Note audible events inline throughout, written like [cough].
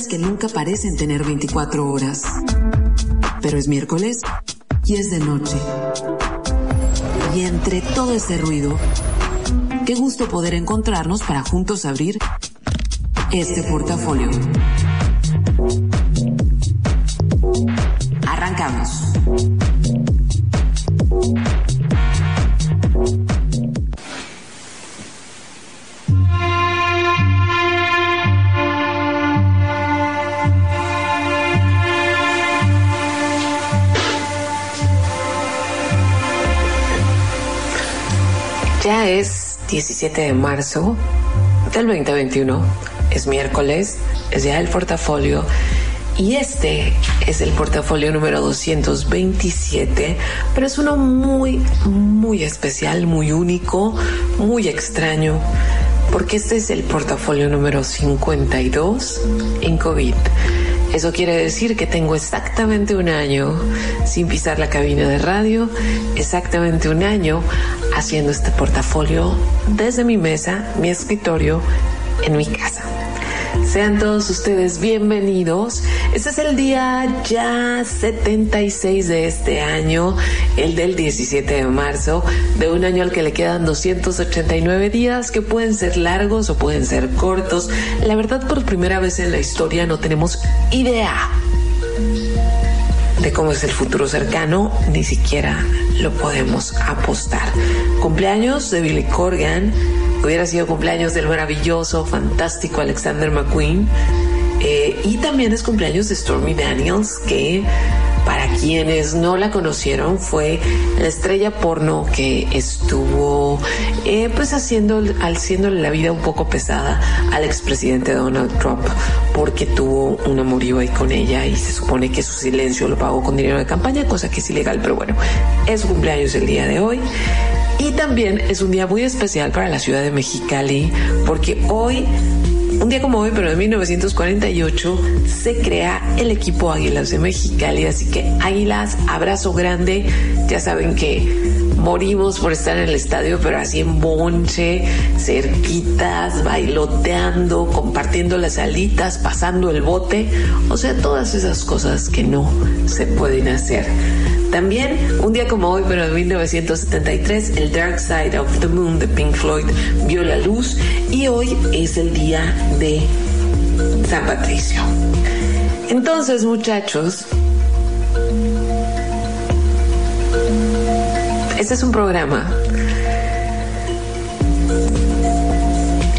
que nunca parecen tener 24 horas. Pero es miércoles y es de noche. Y entre todo ese ruido, qué gusto poder encontrarnos para juntos abrir este portafolio. Arrancamos. Es 17 de marzo del 2021, es miércoles, es ya el portafolio y este es el portafolio número 227, pero es uno muy, muy especial, muy único, muy extraño, porque este es el portafolio número 52 en COVID. Eso quiere decir que tengo exactamente un año sin pisar la cabina de radio, exactamente un año haciendo este portafolio desde mi mesa, mi escritorio, en mi casa. Sean todos ustedes bienvenidos. Este es el día ya 76 de este año, el del 17 de marzo, de un año al que le quedan 289 días que pueden ser largos o pueden ser cortos. La verdad, por primera vez en la historia no tenemos idea de cómo es el futuro cercano, ni siquiera lo podemos apostar. Cumpleaños de Billy Corgan hubiera sido cumpleaños del maravilloso, fantástico Alexander McQueen. Eh, y también es cumpleaños de Stormy Daniels, que para quienes no la conocieron fue la estrella porno que estuvo eh, pues haciendo haciéndole la vida un poco pesada al expresidente Donald Trump porque tuvo un amorío ahí con ella y se supone que su silencio lo pagó con dinero de campaña, cosa que es ilegal, pero bueno, es cumpleaños el día de hoy. Y también es un día muy especial para la ciudad de Mexicali porque hoy un día como hoy, pero en 1948, se crea el equipo Águilas de Mexicali. Así que Águilas, abrazo grande. Ya saben que morimos por estar en el estadio, pero así en bonche, cerquitas, bailoteando, compartiendo las alitas, pasando el bote. O sea, todas esas cosas que no se pueden hacer. También, un día como hoy, pero en 1973, el Dark Side of the Moon de Pink Floyd vio la luz y hoy es el día de San Patricio. Entonces, muchachos, este es un programa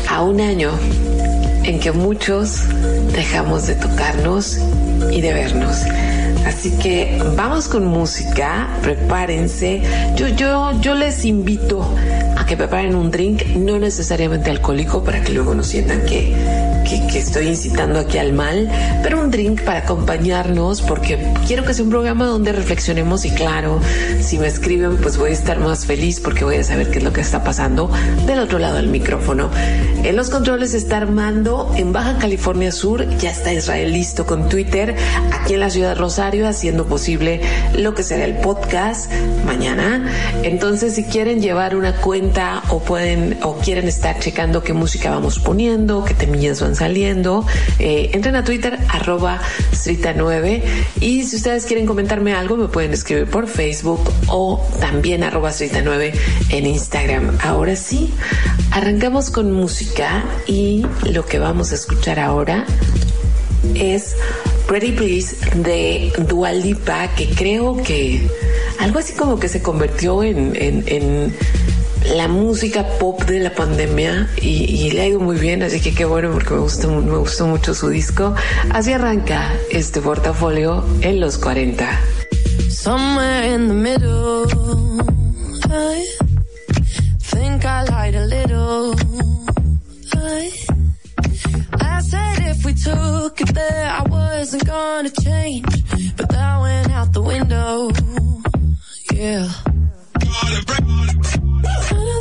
a un año en que muchos dejamos de tocarnos y de vernos. Así que vamos con música, prepárense. Yo, yo, yo les invito a que preparen un drink, no necesariamente alcohólico, para que luego no sientan que, que, estoy incitando aquí al mal, pero un drink para acompañarnos, porque quiero que sea un programa donde reflexionemos y claro, si me escriben, pues voy a estar más feliz porque voy a saber qué es lo que está pasando del otro lado del micrófono. En los controles está Armando, en Baja California Sur, ya está Israel listo con Twitter, aquí en la ciudad de Rosario, haciendo posible lo que será el podcast mañana. Entonces, si quieren llevar una cuenta o pueden o quieren estar checando qué música vamos poniendo, qué temillas van saliendo, eh, entren a Twitter arroba Srita9 y si ustedes quieren comentarme algo me pueden escribir por Facebook o también arroba Srita9 en Instagram. Ahora sí, arrancamos con música y lo que vamos a escuchar ahora es Pretty Please de Dualipa, que creo que algo así como que se convirtió en, en, la música pop de la pandemia y, le ha ido muy bien, así que qué bueno porque me gustó, me gustó mucho su disco. Así arranca este portafolio en los 40. Somewhere in the middle, I think I lied a little. I said if we took it there, I wasn't gonna change, but that went out the window. Yeah.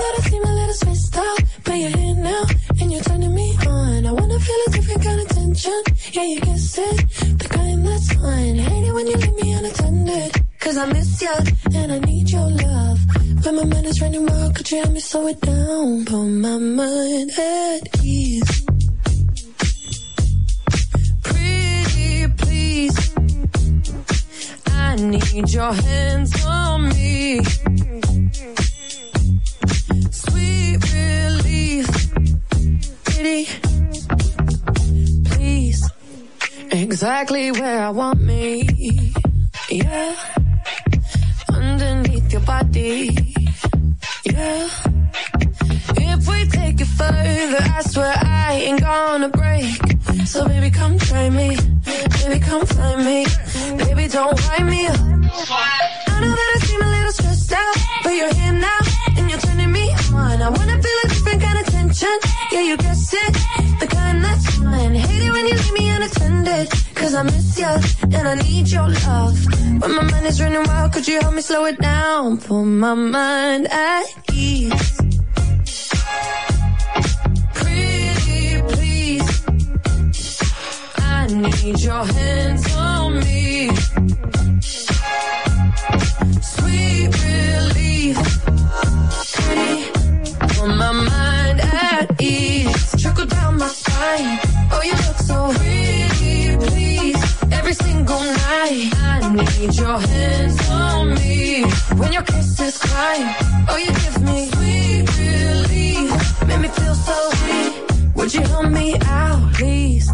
lot I steam, a little space out, But you're here now, and you're turning me on. I wanna feel a different kind of tension. Yeah, you guess it, the kind that's mine. Hate it when you leave me unattended. Cause I miss ya, and I need your love. When my mind is running wild, could you help me slow it down? Put my mind at ease. Pretty, please. I need your hands on me. Please, exactly where I want me. Yeah, underneath your body. Yeah, if we take it further, I swear I ain't gonna break. So baby, come try me. Baby, come find me. Baby, don't wind me up. I know that I seem a little stressed out, but you're here now and you're turning me on. I wanna feel a different kind of tension. Yeah, you guessed it, the kind that's fine. Hate it when you leave me unattended, cause I miss you and I need your love. But my mind is running wild, could you help me slow it down? Put my mind at ease. Pretty please, I need your hands on me. Oh, you look so pretty, please. Every single night, I need your hands on me. When your kisses cry, oh, you give me sweet relief. Make me feel so weak. Would you help me out, please?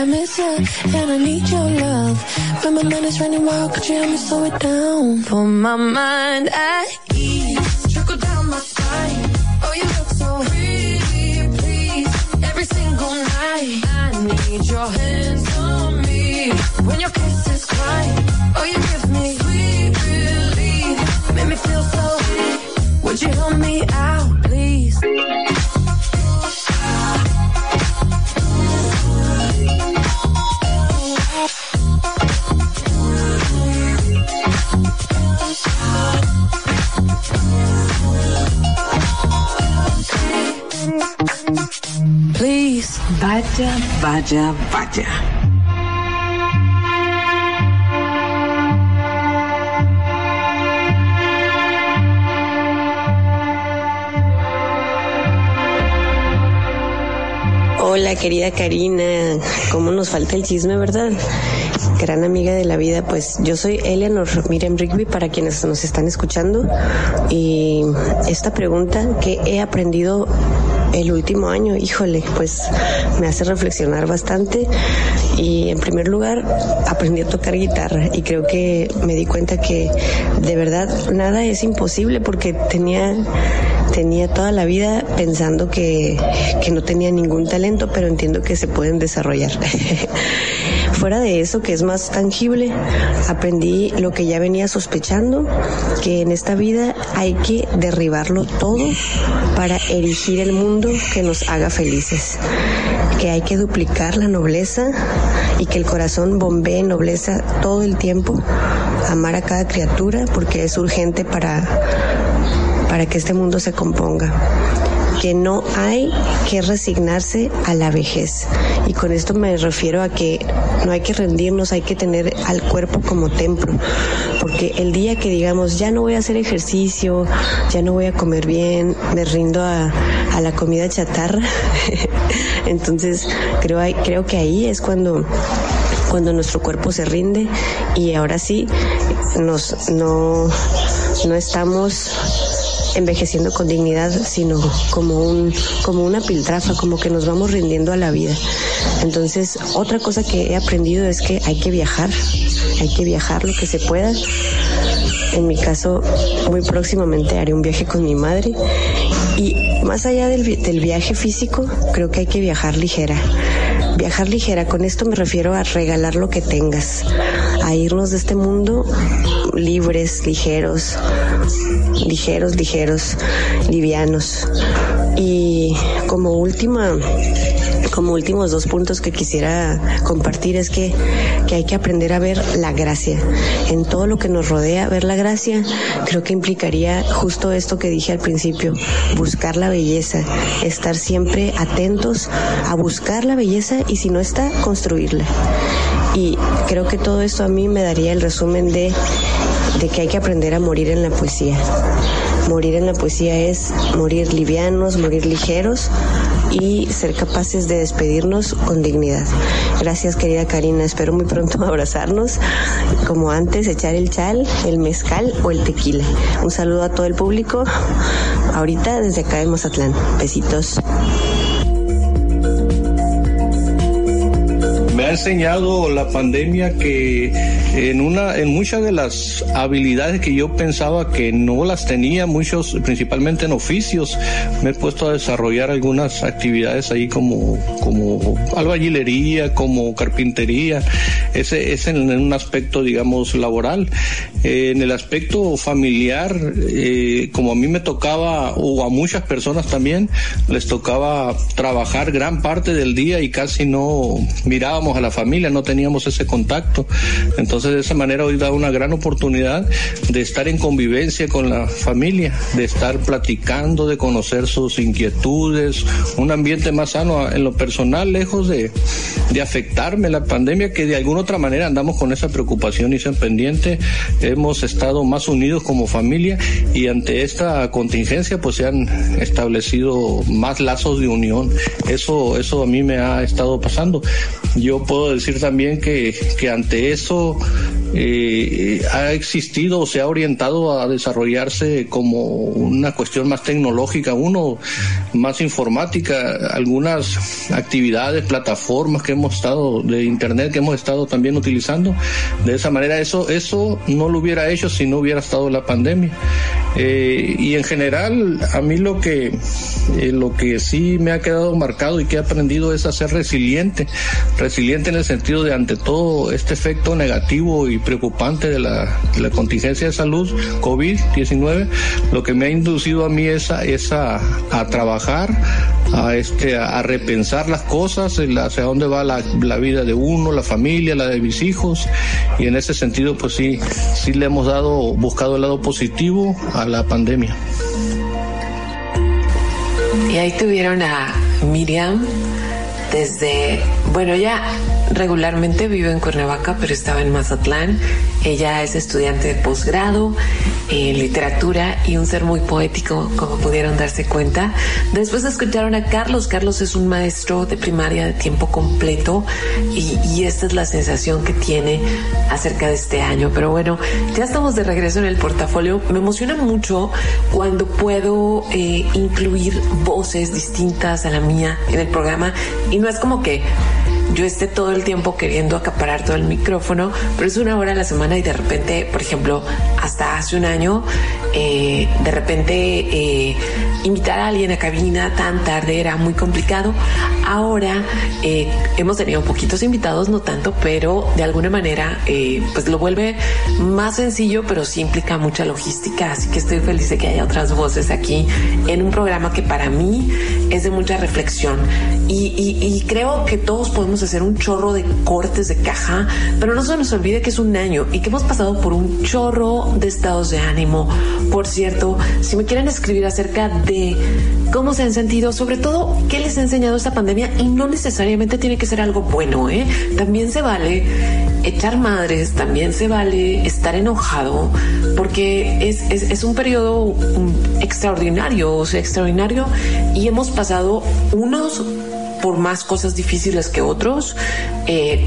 I miss you and I need your love. When my mind is running wild Could you help me slow it down. Put my mind at ease. Trickle down my spine. Oh you look so pretty please. Every single night. I need your hands on me. When your kisses cry. Oh you give Vaya, vaya. Hola querida Karina, ¿cómo nos falta el chisme, verdad? Gran amiga de la vida, pues yo soy Eleanor Miriam Rigby para quienes nos están escuchando y esta pregunta que he aprendido el último año, híjole, pues me hace reflexionar bastante y en primer lugar aprendí a tocar guitarra y creo que me di cuenta que de verdad nada es imposible porque tenía tenía toda la vida pensando que, que no tenía ningún talento, pero entiendo que se pueden desarrollar. [laughs] Fuera de eso, que es más tangible, aprendí lo que ya venía sospechando, que en esta vida hay que derribarlo todo para erigir el mundo que nos haga felices, que hay que duplicar la nobleza y que el corazón bombee nobleza todo el tiempo, amar a cada criatura porque es urgente para para que este mundo se componga que no hay que resignarse a la vejez. Y con esto me refiero a que no hay que rendirnos, hay que tener al cuerpo como templo. Porque el día que digamos, ya no voy a hacer ejercicio, ya no voy a comer bien, me rindo a, a la comida chatarra, [laughs] entonces creo, creo que ahí es cuando cuando nuestro cuerpo se rinde y ahora sí nos no no estamos envejeciendo con dignidad, sino como un como una piltrafa, como que nos vamos rindiendo a la vida. Entonces, otra cosa que he aprendido es que hay que viajar, hay que viajar lo que se pueda. En mi caso, muy próximamente haré un viaje con mi madre y más allá del, del viaje físico, creo que hay que viajar ligera. Viajar ligera, con esto me refiero a regalar lo que tengas, irnos de este mundo libres, ligeros, ligeros, ligeros, livianos. Y como última como últimos dos puntos que quisiera compartir es que, que, hay que aprender a ver la gracia. En todo lo que nos rodea, ver la gracia, creo que implicaría justo esto que dije al principio, buscar la belleza, estar siempre atentos a buscar la belleza y si no está, construirla. Y creo que todo esto a mí me daría el resumen de, de que hay que aprender a morir en la poesía. Morir en la poesía es morir livianos, morir ligeros, y ser capaces de despedirnos con dignidad. Gracias querida Karina, espero muy pronto [laughs] abrazarnos, como antes, echar el chal, el mezcal o el tequila. Un saludo a todo el público, ahorita desde acá de Mazatlán. Besitos. Enseñado la pandemia que en una, en muchas de las habilidades que yo pensaba que no las tenía, muchos, principalmente en oficios, me he puesto a desarrollar algunas actividades ahí como, como albañilería, como carpintería, ese es en, un aspecto, digamos, laboral. Eh, en el aspecto familiar, eh, como a mí me tocaba, o a muchas personas también, les tocaba trabajar gran parte del día y casi no mirábamos a la familia, no teníamos ese contacto. Entonces, de esa manera hoy da una gran oportunidad de estar en convivencia con la familia, de estar platicando, de conocer sus inquietudes, un ambiente más sano en lo personal, lejos de, de afectarme la pandemia, que de alguna otra manera andamos con esa preocupación y ese pendiente. Hemos estado más unidos como familia y ante esta contingencia pues se han establecido más lazos de unión. Eso, eso a mí me ha estado pasando. Yo puedo decir también que, que ante eso eh, ha existido o se ha orientado a desarrollarse como una cuestión más tecnológica, uno más informática, algunas actividades, plataformas que hemos estado de internet que hemos estado también utilizando. De esa manera eso eso no lo hubiera hecho si no hubiera estado la pandemia. Eh, y en general a mí lo que eh, lo que sí me ha quedado marcado y que he aprendido es a ser resiliente, resiliente en el sentido de ante todo este efecto negativo y preocupante de la, contingencia de salud COVID-19, lo que me ha inducido a mí es a, a, trabajar, a, este, a repensar las cosas, hacia dónde va la, la, vida de uno, la familia, la de mis hijos, y en ese sentido, pues sí, sí le hemos dado, buscado el lado positivo a la pandemia. Y ahí tuvieron a Miriam desde, bueno, ya regularmente vive en Cuernavaca, pero estaba en Mazatlán. Ella es estudiante de posgrado en literatura y un ser muy poético, como pudieron darse cuenta. Después escucharon a Carlos. Carlos es un maestro de primaria de tiempo completo y, esta es la sensación que tiene acerca de este año. Pero bueno, ya estamos de regreso en el portafolio. Me emociona mucho cuando puedo eh, incluir voces distintas a la mía en el programa y no es como que yo esté todo el tiempo queriendo acaparar todo el micrófono, pero es una hora a la semana y de repente, por ejemplo, hasta hace un año, eh, de repente eh, invitar a alguien a cabina tan tarde era muy complicado. Ahora eh, hemos tenido poquitos invitados, no tanto, pero de alguna manera pues lo vuelve más sencillo, pero sí implica mucha logística. Así que estoy feliz de que haya otras voces aquí en un programa que para mí es de mucha reflexión y creo que todos podemos hacer un chorro de cortes de caja, pero no se nos olvide que es un año y que hemos pasado por un chorro de estados de ánimo. Por cierto, si me quieren escribir acerca de cómo se han sentido, sobre todo qué les ha enseñado esta pandemia y no necesariamente tiene que ser algo bueno, ¿eh? También se vale echar madres, también se vale estar enojado, porque es, es, es un periodo extraordinario, o sea, extraordinario y hemos pasado unos por más cosas difíciles que otros. Eh,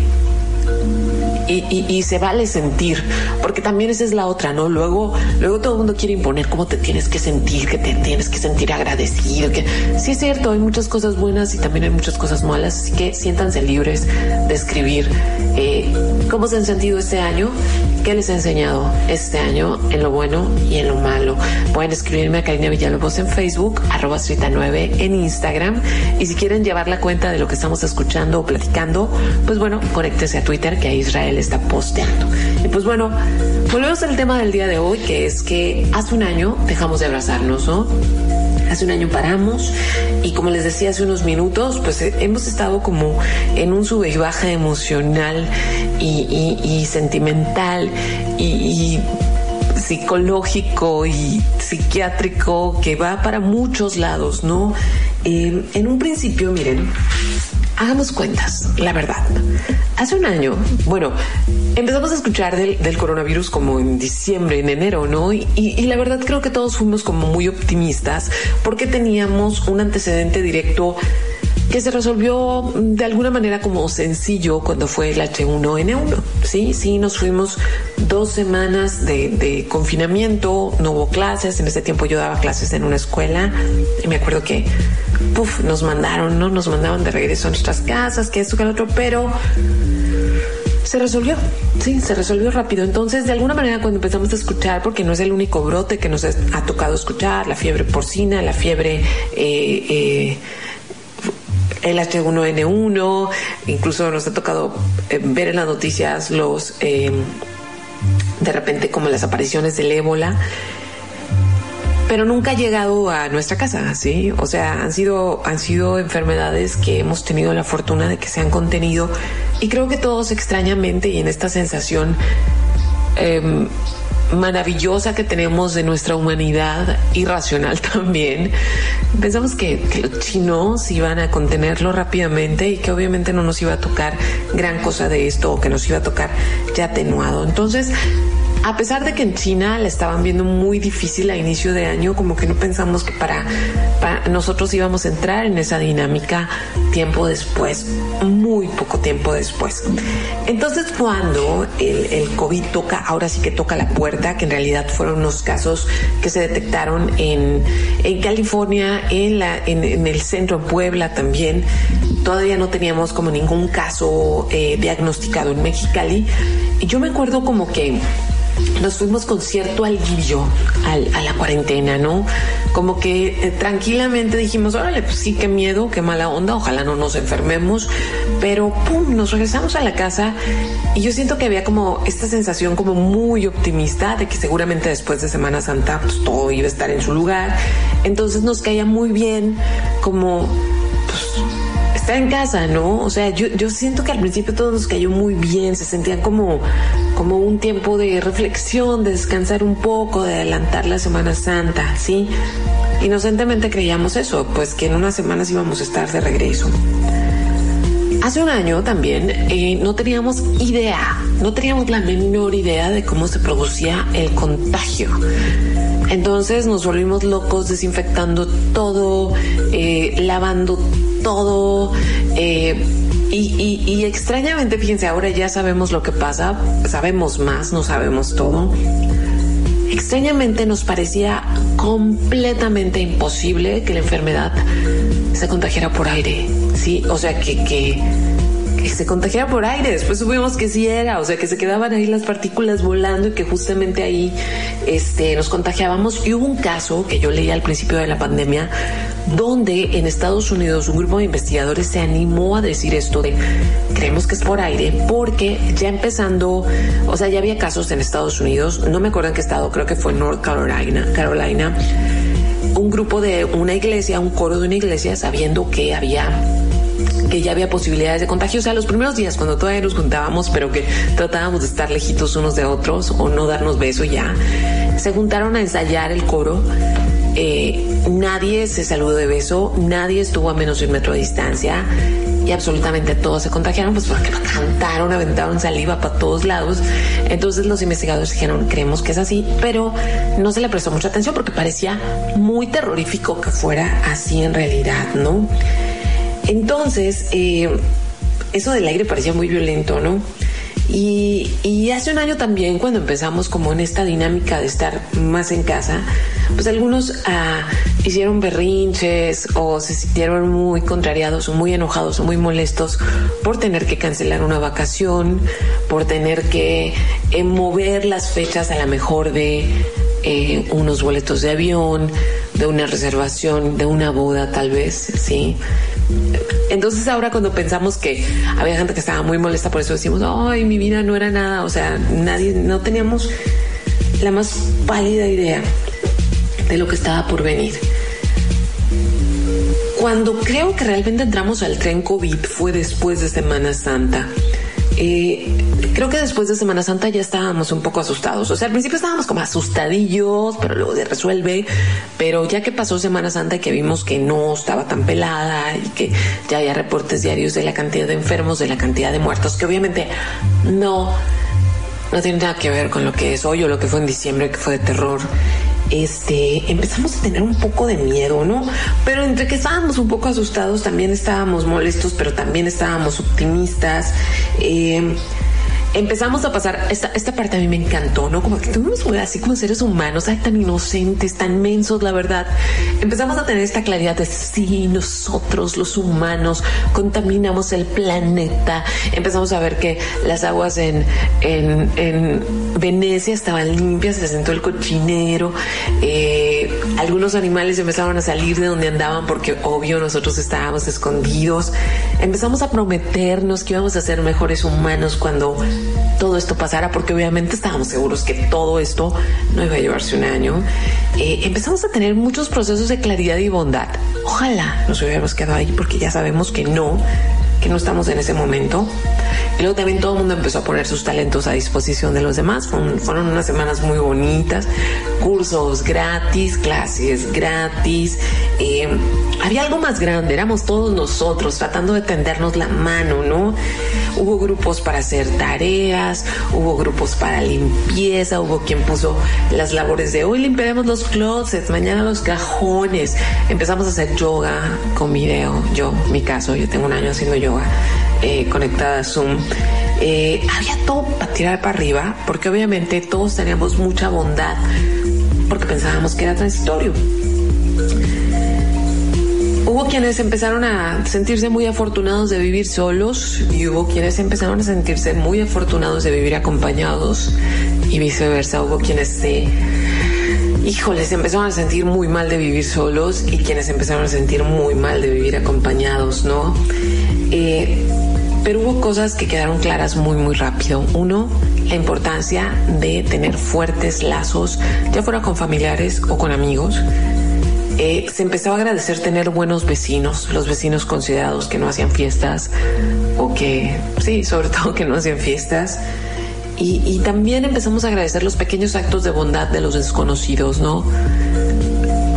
y, se vale sentir, porque también esa es la otra, ¿no? Luego, luego todo el mundo quiere imponer cómo te tienes que sentir, que te tienes que sentir agradecido, que sí es cierto, hay muchas cosas buenas y también hay muchas cosas malas, así que siéntanse libres de escribir eh, cómo se han sentido este año, qué les he enseñado este año en lo bueno y en lo malo. Pueden escribirme a Karina Villalobos en Facebook, arroba 9 en Instagram, y si quieren llevar la cuenta de lo que estamos escuchando o platicando, pues bueno, conéctese a Twitter, que a Israel está posteando. Y pues bueno, volvemos al tema del día de hoy, que es que hace un año dejamos de abrazarnos, ¿no? Hace un año paramos y como les decía hace unos minutos, pues eh, hemos estado como en un sube y baja emocional y, sentimental y, psicológico y psiquiátrico que va para muchos lados, ¿no? Eh, en un principio, miren, hagamos cuentas, la verdad. Hace un año, bueno, empezamos a escuchar del, coronavirus como en diciembre, en enero, ¿no? Y, y, la verdad creo que todos fuimos como muy optimistas porque teníamos un antecedente directo que se resolvió de alguna manera como sencillo cuando fue el H1N1. Sí, sí, nos fuimos dos semanas de, confinamiento, no hubo clases, en ese tiempo yo daba clases en una escuela y me acuerdo que puff, nos mandaron, ¿no? Nos mandaban de regreso a nuestras casas, que esto, que el otro, pero se resolvió, sí, se resolvió rápido. Entonces, de alguna manera, cuando empezamos a escuchar, porque no es el único brote que nos ha tocado escuchar, la fiebre porcina, la fiebre eh, eh, el H1N1, incluso nos ha tocado eh, ver en las noticias los, eh, de repente como las apariciones del ébola, pero nunca ha llegado a nuestra casa, ¿sí? O sea, han sido, han sido enfermedades que hemos tenido la fortuna de que se han contenido y creo que todos extrañamente y en esta sensación eh, maravillosa que tenemos de nuestra humanidad irracional [laughs] también, pensamos que, los chinos iban a contenerlo rápidamente y que obviamente no nos iba a tocar gran cosa de esto o que nos iba a tocar ya atenuado. Entonces, a pesar de que en China la estaban viendo muy difícil a inicio de año, como que no pensamos que para, nosotros íbamos a entrar en esa dinámica tiempo después, muy poco tiempo después. Entonces cuando el, COVID toca, ahora sí que toca la puerta, que en realidad fueron unos casos que se detectaron en, California, en, la, en, el centro de Puebla también, todavía no teníamos como ningún caso eh, diagnosticado en Mexicali. Y yo me acuerdo como que nos fuimos con cierto alivio a la cuarentena, ¿no? Como que eh, tranquilamente dijimos, órale, pues sí, qué miedo, qué mala onda, ojalá no nos enfermemos, pero pum, nos regresamos a la casa y yo siento que había como esta sensación como muy optimista de que seguramente después de Semana Santa pues todo iba a estar en su lugar, entonces nos caía muy bien como pues estar en casa, ¿no? O sea, yo, yo siento que al principio todo nos cayó muy bien, se sentían como, como un tiempo de reflexión, de descansar un poco, de adelantar la Semana Santa, ¿sí? Inocentemente creíamos eso, pues que en unas semanas íbamos a estar de regreso. Hace un año también eh, no teníamos idea, no teníamos la menor idea de cómo se producía el contagio. Entonces nos volvimos locos desinfectando todo, eh, lavando todo. Eh, y, extrañamente, fíjense, ahora ya sabemos lo que pasa, sabemos más, no sabemos todo. Extrañamente nos parecía completamente imposible que la enfermedad se contagiara por aire, ¿sí? O sea, que, que se contagiara por aire. Después supimos que sí era, o sea, que se quedaban ahí las partículas volando y que justamente ahí este, nos contagiábamos. Y hubo un caso que yo leí al principio de la pandemia donde en Estados Unidos un grupo de investigadores se animó a decir esto de creemos que es por aire porque ya empezando, o sea, ya había casos en Estados Unidos, no me acuerdo en qué estado, creo que fue North Carolina, Carolina, un grupo de una iglesia, un coro de una iglesia sabiendo que había que ya había posibilidades de contagio. O sea, los primeros días cuando todavía nos juntábamos, pero que tratábamos de estar lejitos unos de otros o no darnos beso ya, se juntaron a ensayar el coro. Eh, nadie se saludó de beso, nadie estuvo a menos de un metro de distancia y absolutamente todos se contagiaron, pues porque cantaron, aventaron saliva para todos lados. Entonces los investigadores dijeron, creemos que es así, pero no se le prestó mucha atención porque parecía muy terrorífico que fuera así en realidad, ¿no? Entonces, eh, eso del aire parecía muy violento, ¿no? Y, hace un año también, cuando empezamos como en esta dinámica de estar más en casa, pues algunos ah, hicieron berrinches o se sintieron muy contrariados o muy enojados muy molestos por tener que cancelar una vacación, por tener que eh, mover las fechas a la mejor de eh, unos boletos de avión, de una reservación, de una boda tal vez, ¿sí? Entonces ahora cuando pensamos que había gente que estaba muy molesta por eso decimos, ay, mi vida no era nada, o sea, nadie, no teníamos la más pálida idea de lo que estaba por venir. Cuando creo que realmente entramos al tren COVID fue después de Semana Santa. Eh, creo que después de Semana Santa ya estábamos un poco asustados. O sea, al principio estábamos como asustadillos, pero luego se resuelve. Pero ya que pasó Semana Santa y que vimos que no estaba tan pelada y que ya había reportes diarios de la cantidad de enfermos, de la cantidad de muertos, que obviamente no, no tiene nada que ver con lo que es hoy o lo que fue en diciembre, que fue de terror este, empezamos a tener un poco de miedo, ¿no? Pero entre que estábamos un poco asustados, también estábamos molestos, pero también estábamos optimistas. Eh, empezamos a pasar, esta, esta parte a mí me encantó, ¿no? Como que tuvimos así como seres humanos, tan inocentes, tan mensos, la verdad. Empezamos a tener esta claridad de sí, nosotros, los humanos, contaminamos el planeta. Empezamos a ver que las aguas en, en, en Venecia estaban limpias, se sentó el cochinero. Eh, algunos animales empezaron a salir de donde andaban porque obvio nosotros estábamos escondidos. Empezamos a prometernos que íbamos a ser mejores humanos cuando todo esto pasara, porque obviamente estábamos seguros que todo esto no iba a llevarse un año. Eh, empezamos a tener muchos procesos de claridad y bondad. Ojalá nos hubiéramos quedado ahí porque ya sabemos que no, que no estamos en ese momento. Y luego también todo el mundo empezó a poner sus talentos a disposición de los demás. Fueron, unas semanas muy bonitas, cursos gratis, clases gratis. Eh, había algo más grande, éramos todos nosotros tratando de tendernos la mano, ¿no? Hubo grupos para hacer tareas, hubo grupos para limpieza, hubo quien puso las labores de hoy limpiaremos los closets, mañana los cajones. Empezamos a hacer yoga con video, yo, mi caso, yo tengo un año haciendo yoga eh, conectada a Zoom. Eh, había todo para tirar para arriba, porque obviamente todos teníamos mucha bondad, porque pensábamos que era transitorio. Hubo quienes empezaron a sentirse muy afortunados de vivir solos y hubo quienes empezaron a sentirse muy afortunados de vivir acompañados y viceversa. Hubo quienes se, híjoles, empezaron a sentir muy mal de vivir solos y quienes empezaron a sentir muy mal de vivir acompañados, ¿no? Eh, pero hubo cosas que quedaron claras muy, muy rápido. Uno, la importancia de tener fuertes lazos, ya fuera con familiares o con amigos. Eh, se empezó a agradecer tener buenos vecinos, los vecinos considerados que no hacían fiestas o que, sí, sobre todo que no hacían fiestas. Y también empezamos a agradecer los pequeños actos de bondad de los desconocidos, ¿no?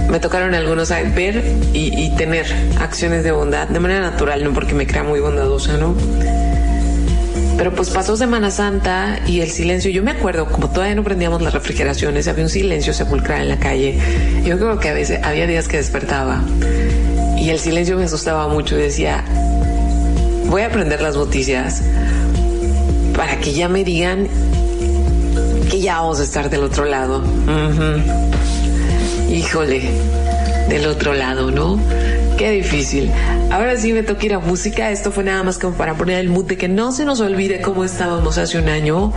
Me tocaron algunos ver y, tener acciones de bondad de manera natural, no porque me crea muy bondadosa, ¿no? Pero pues pasó Semana Santa y el silencio. Yo me acuerdo, como todavía no prendíamos las refrigeraciones, había un silencio sepulcral en la calle. Yo creo que a veces había días que despertaba y el silencio me asustaba mucho. Decía, voy a prender las noticias para que ya me digan que ya vamos a estar del otro lado híjole, del otro lado, ¿no? Qué difícil. Ahora sí me toca ir a música. Esto fue nada más como para poner el mood de que no se nos olvide cómo estábamos hace un año.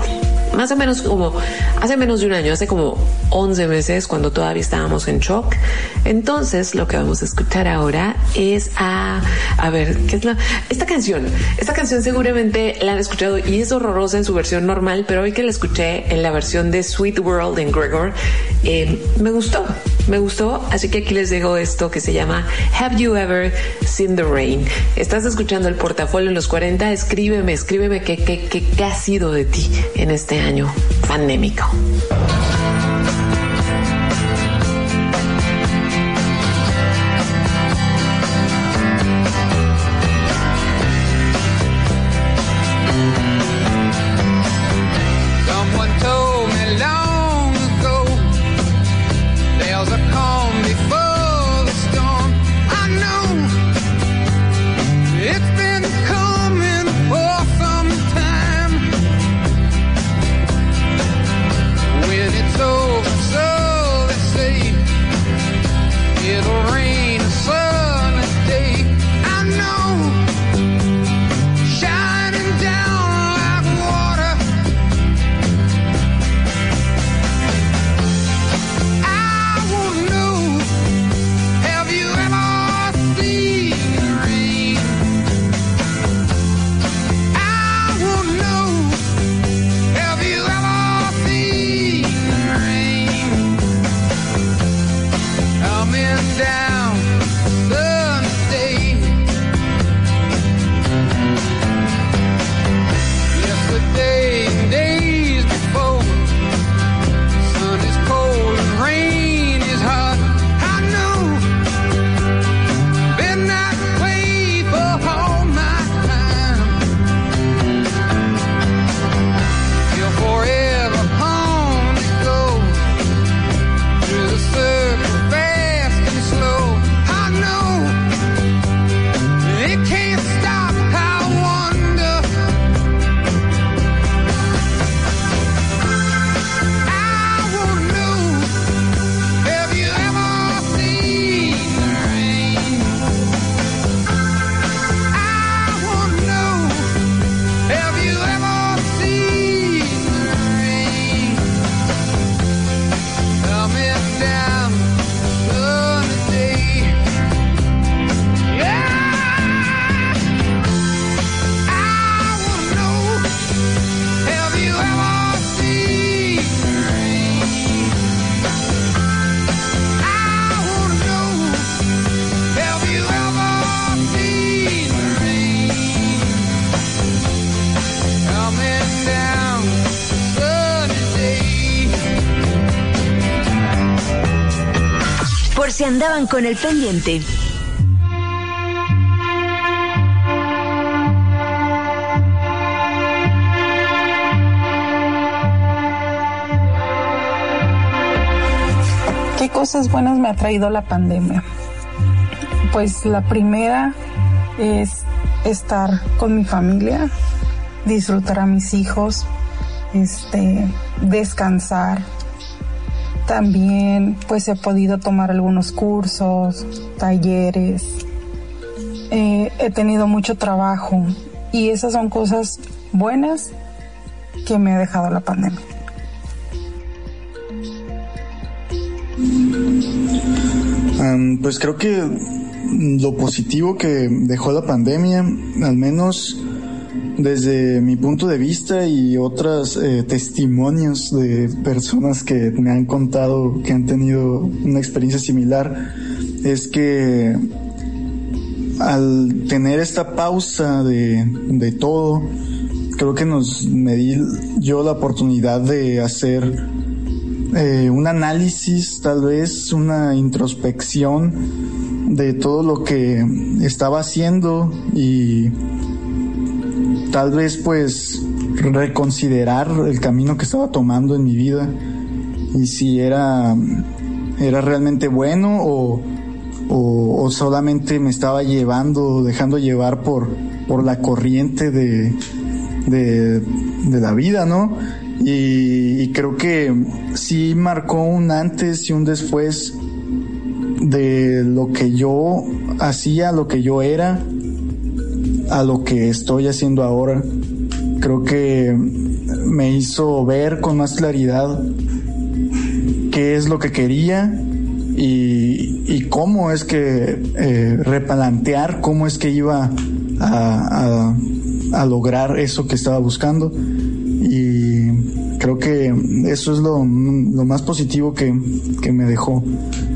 Más o menos como hace menos de un año, hace como 11 meses cuando todavía estábamos en shock. Entonces, lo que vamos a escuchar ahora es a a ver, ¿qué es la esta canción? Esta canción seguramente la han escuchado y es horrorosa en su versión normal, pero hoy que la escuché en la versión de Sweet World en Gregor, eh, me gustó me gustó, así que aquí les dejo esto que se llama Have You Ever Seen the Rain? Estás escuchando el portafolio en los 40, escríbeme, escríbeme qué, qué, qué, qué ha sido de ti en este año pandémico. Andaban con el pendiente. ¿Qué cosas buenas me ha traído la pandemia? Pues la primera es estar con mi familia, disfrutar a mis hijos, este, descansar. También pues he podido tomar algunos cursos, talleres. Eh, he tenido mucho trabajo y esas son cosas buenas que me ha dejado la pandemia. pues creo que lo positivo que dejó la pandemia, al menos desde mi punto de vista y otros eh, testimonios de personas que me han contado que han tenido una experiencia similar, es que al tener esta pausa de, de todo, creo que nos me di yo la oportunidad de hacer eh, un análisis, tal vez una introspección de todo lo que estaba haciendo y tal vez pues reconsiderar el camino que estaba tomando en mi vida y si era, era realmente bueno o, o, solamente me estaba llevando, dejando llevar por, por la corriente de, de, la vida, ¿no? Y, y, creo que sí marcó un antes y un después de lo que yo hacía, lo que yo era, a lo que estoy haciendo ahora. Creo que me hizo ver con más claridad qué es lo que quería y, cómo es que eh, replantear, cómo es que iba a, a, lograr eso que estaba buscando. Y creo que eso es lo, lo más positivo que me dejó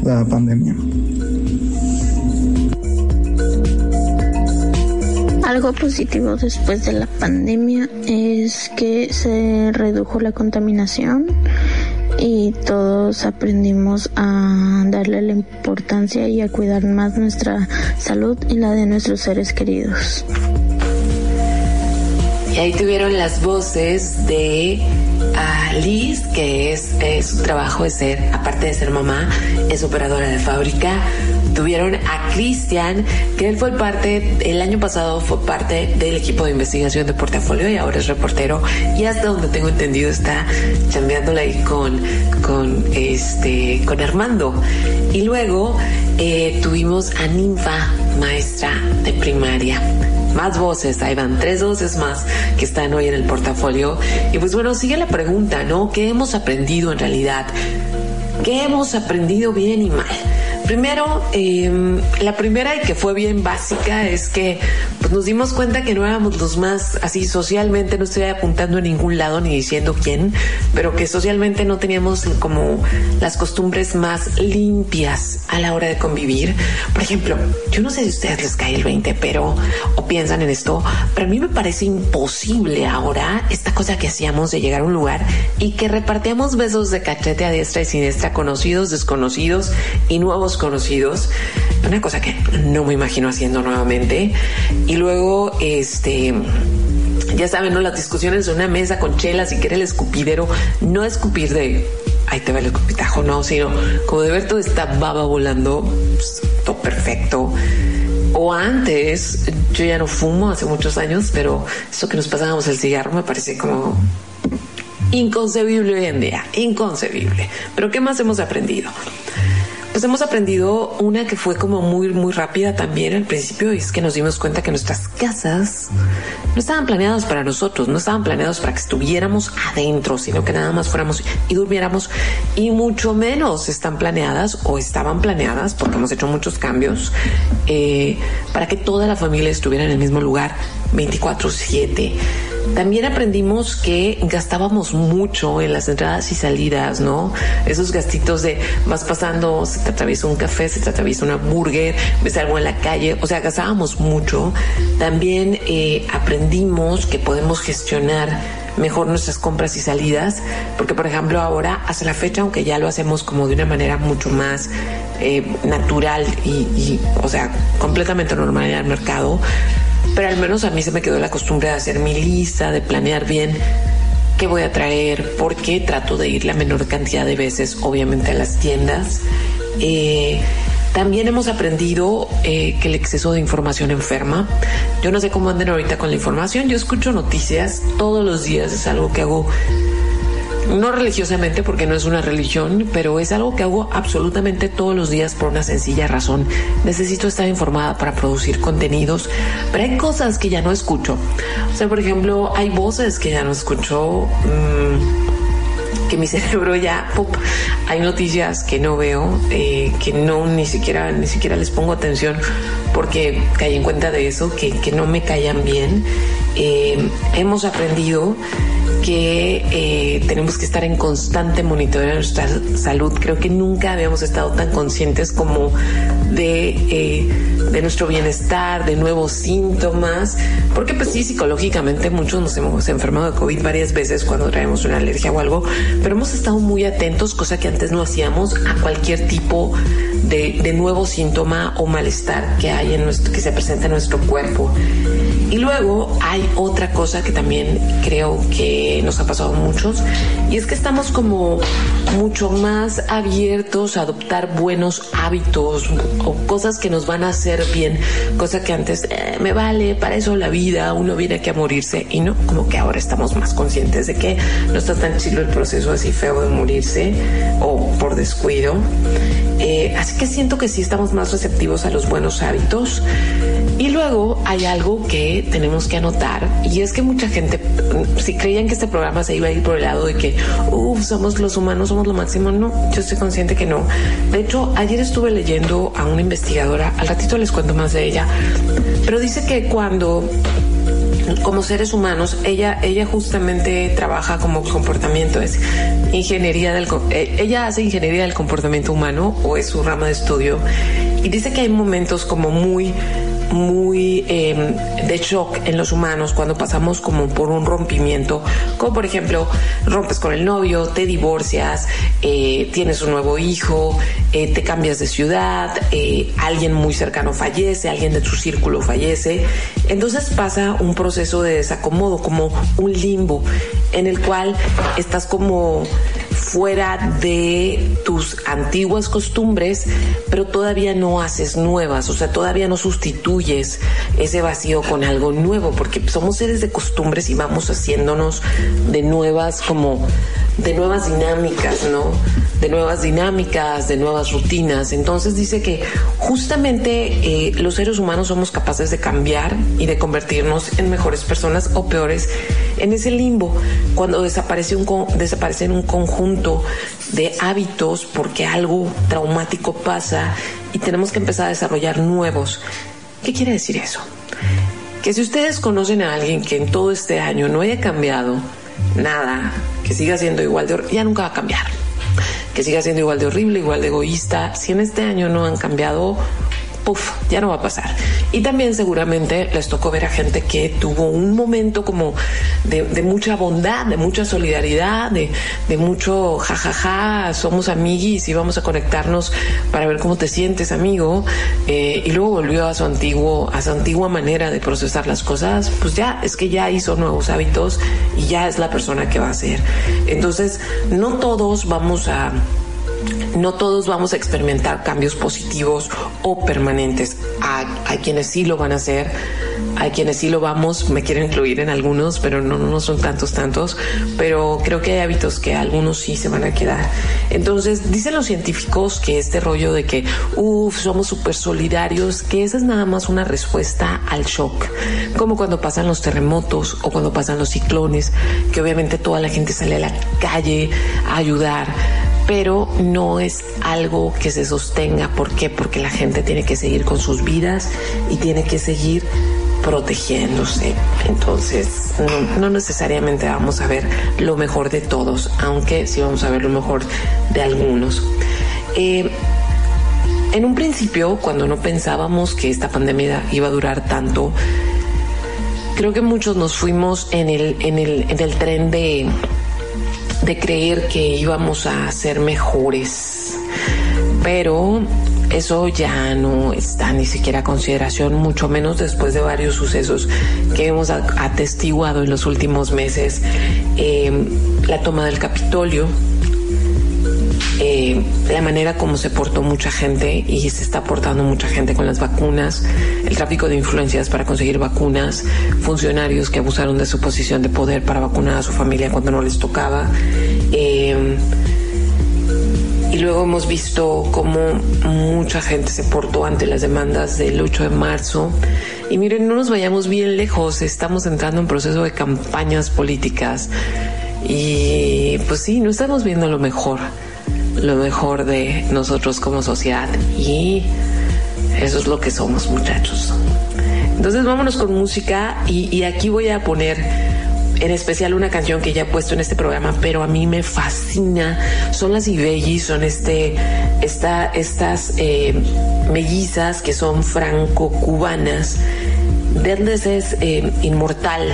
la pandemia. Algo positivo después de la pandemia es que se redujo la contaminación y todos aprendimos a darle la importancia y a cuidar más nuestra salud y la de nuestros seres queridos. Y ahí tuvieron las voces de a Liz, que es, su trabajo es ser, aparte de ser mamá, es operadora de fábrica. Tuvieron a Cristian, que él fue parte, el año pasado fue parte del equipo de investigación de portafolio y ahora es reportero. Y hasta donde tengo entendido está chambeándola ahí con, con, este, con Armando. Y luego eh, tuvimos a Ninfa, maestra de primaria más voces, ahí van tres voces más que están hoy en el portafolio. Y pues bueno, sigue la pregunta, ¿no? ¿Qué hemos aprendido en realidad? ¿Qué hemos aprendido bien y mal? Primero, em, la primera y que fue bien básica es que pues, nos dimos cuenta que no éramos los más así socialmente, no estoy apuntando a ningún lado ni diciendo quién, pero que socialmente no teníamos como las costumbres más limpias a la hora de convivir. Por ejemplo, yo no sé si a ustedes les cae el 20, pero o piensan en esto, pero a mí me parece imposible ahora esta cosa que hacíamos de llegar a un lugar y que repartíamos besos de cachete a diestra y siniestra, conocidos, desconocidos y nuevos conocidos, una cosa que no me imagino haciendo nuevamente. Y luego, este, ya saben, ¿no? Las discusiones de una mesa con chelas y que era el escupidero, no escupir de ahí te va el escupitajo, no, sino como de ver toda esta baba volando, pues, todo perfecto. O antes, yo ya no fumo hace muchos años, pero eso que nos pasábamos el cigarro me parece como inconcebible hoy en día, inconcebible. Pero ¿qué más hemos aprendido? Pues hemos aprendido una que fue como muy, muy rápida también al principio es que nos dimos cuenta que nuestras casas no estaban planeadas para nosotros, no estaban planeadas para que estuviéramos adentro, sino que nada más fuéramos y durmiéramos. Y mucho menos están planeadas o estaban planeadas porque hemos hecho muchos cambios eh, para que toda la familia estuviera en el mismo lugar 24/7 también aprendimos que gastábamos mucho en las entradas y salidas, ¿no? Esos gastitos de vas pasando, se te atraviesa un café, se te atraviesa una burger, ves algo en la calle, o sea, gastábamos mucho. También eh, aprendimos que podemos gestionar mejor nuestras compras y salidas, porque por ejemplo ahora, hasta la fecha, aunque ya lo hacemos como de una manera mucho más eh, natural y, y, o sea, completamente normal en el mercado, pero al menos a mí se me quedó la costumbre de hacer mi lista, de planear bien qué voy a traer, porque trato de ir la menor cantidad de veces, obviamente, a las tiendas. Eh, también hemos aprendido eh, que el exceso de información enferma. Yo no sé cómo anden ahorita con la información. Yo escucho noticias todos los días. Es algo que hago no religiosamente porque no es una religión, pero es algo que hago absolutamente todos los días por una sencilla razón. Necesito estar informada para producir contenidos, pero hay cosas que ya no escucho. O sea, por ejemplo, hay voces que ya no escucho. Mmm, que mi [laughs] cerebro ya, hay noticias que no veo, eh, que no ni siquiera, ni siquiera les pongo atención porque caí en cuenta de eso, que, que no me callan bien. Eh, hemos aprendido que eh, tenemos que estar en constante monitoreo de nuestra salud. Creo que nunca habíamos estado tan conscientes como de, eh, de nuestro bienestar, de nuevos síntomas, porque pues sí, psicológicamente muchos nos hemos enfermado de COVID varias veces cuando traemos una alergia o algo, pero hemos estado muy atentos, cosa que antes no hacíamos, a cualquier tipo de, de nuevo síntoma o malestar que hay en nuestro, que se presenta en nuestro cuerpo. Y luego hay otra cosa que también creo que nos ha pasado a muchos, y es que estamos como mucho más abiertos a adoptar buenos hábitos o cosas que nos van a hacer bien, cosa que antes eh, me vale, para eso la vida, uno viene aquí a morirse, y no, como que ahora estamos más conscientes de que no está tan chido el proceso así feo de morirse o por descuido. Eh, así que siento que sí estamos más receptivos a los buenos hábitos. Y luego hay algo que tenemos que anotar y es que mucha gente, si creían que este programa se iba a ir por el lado de que, somos los humanos, somos lo máximo, no, yo estoy consciente que no. De hecho, ayer estuve leyendo a una investigadora, al ratito les cuento más de ella, pero dice que cuando como seres humanos, ella, ella justamente trabaja como comportamiento, es ingeniería del, eh, ella hace ingeniería del comportamiento humano o es su rama de estudio y dice que hay momentos como muy muy eh, de shock en los humanos cuando pasamos como por un rompimiento, como por ejemplo rompes con el novio, te divorcias, eh, tienes un nuevo hijo, eh, te cambias de ciudad, eh, alguien muy cercano fallece, alguien de tu círculo fallece, entonces pasa un proceso de desacomodo, como un limbo en el cual estás como fuera de tus antiguas costumbres, pero todavía no haces nuevas, o sea, todavía no sustituyes ese vacío con algo nuevo, porque somos seres de costumbres y vamos haciéndonos de nuevas como de nuevas dinámicas, ¿no? De nuevas dinámicas, de nuevas rutinas. Entonces dice que justamente eh, los seres humanos somos capaces de cambiar y de convertirnos en mejores personas o peores en ese limbo cuando desaparece un, desaparece en un conjunto de hábitos porque algo traumático pasa y tenemos que empezar a desarrollar nuevos. ¿Qué quiere decir eso? Que si ustedes conocen a alguien que en todo este año no haya cambiado nada, que siga siendo igual de ya nunca va a cambiar. Que siga siendo igual de horrible, igual de egoísta. Si en este año no han cambiado, puff, ya no va a pasar. Y también seguramente les tocó ver a gente que tuvo un momento como de, mucha bondad, de mucha solidaridad, de, mucho jajaja, somos amiguis y vamos a conectarnos para ver cómo te sientes, amigo. Eh, y luego volvió a su antiguo, a su antigua manera de procesar las cosas, pues ya es que ya hizo nuevos hábitos y ya es la persona que va a ser. Entonces, no todos vamos a no todos vamos a experimentar cambios positivos o permanentes. Hay, hay, quienes sí lo van a hacer, hay quienes sí lo vamos, me quiero incluir en algunos, pero no, no son tantos, tantos, pero creo que hay hábitos que algunos sí se van a quedar. Entonces, dicen los científicos que este rollo de que, uff, somos súper solidarios, que esa es nada más una respuesta al shock, como cuando pasan los terremotos o cuando pasan los ciclones, que obviamente toda la gente sale a la calle a ayudar pero no es algo que se sostenga. ¿Por qué? Porque la gente tiene que seguir con sus vidas y tiene que seguir protegiéndose. Entonces, no, no, necesariamente vamos a ver lo mejor de todos, aunque sí vamos a ver lo mejor de algunos. Eh, en un principio, cuando no pensábamos que esta pandemia iba a durar tanto, creo que muchos nos fuimos en el, en el, en el tren de, de creer que íbamos a ser mejores. Pero eso ya no está ni siquiera a consideración, mucho menos después de varios sucesos que hemos atestiguado en los últimos meses. Eh, la toma del Capitolio, eh, la manera como se portó mucha gente y se está portando mucha gente con las vacunas, el tráfico de influencias para conseguir vacunas, funcionarios que abusaron de su posición de poder para vacunar a su familia cuando no les tocaba. Eh, y luego hemos visto cómo mucha gente se portó ante las demandas del 8 de marzo. Y miren, no nos vayamos bien lejos, estamos entrando en proceso de campañas políticas. Y pues sí, no estamos viendo lo mejor, lo mejor de nosotros como sociedad. Y eso es lo que somos, muchachos. Entonces vámonos con música y, y aquí voy a poner en especial una canción que ya he puesto en este programa, pero a mí me fascina. Son las Ibelli, son este, esta, estas eh, mellizas que son franco-cubanas. Verdes es eh, inmortal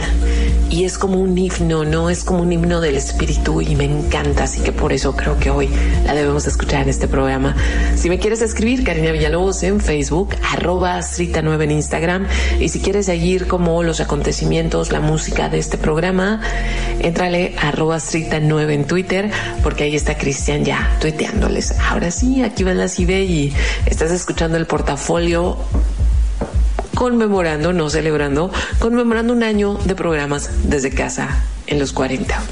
y es como un himno, ¿no? Es como un himno del espíritu y me encanta, así que por eso creo que hoy la debemos escuchar en este programa. Si me quieres escribir, Karina Villalobos en Facebook, arroba Strita9 en Instagram y si quieres seguir como los acontecimientos, la música de este programa, entrale arroba Strita9 en Twitter porque ahí está Cristian ya tuiteándoles. Ahora sí, aquí va la CIBE y estás escuchando el portafolio conmemorando, no celebrando, conmemorando un año de programas desde casa en los 40.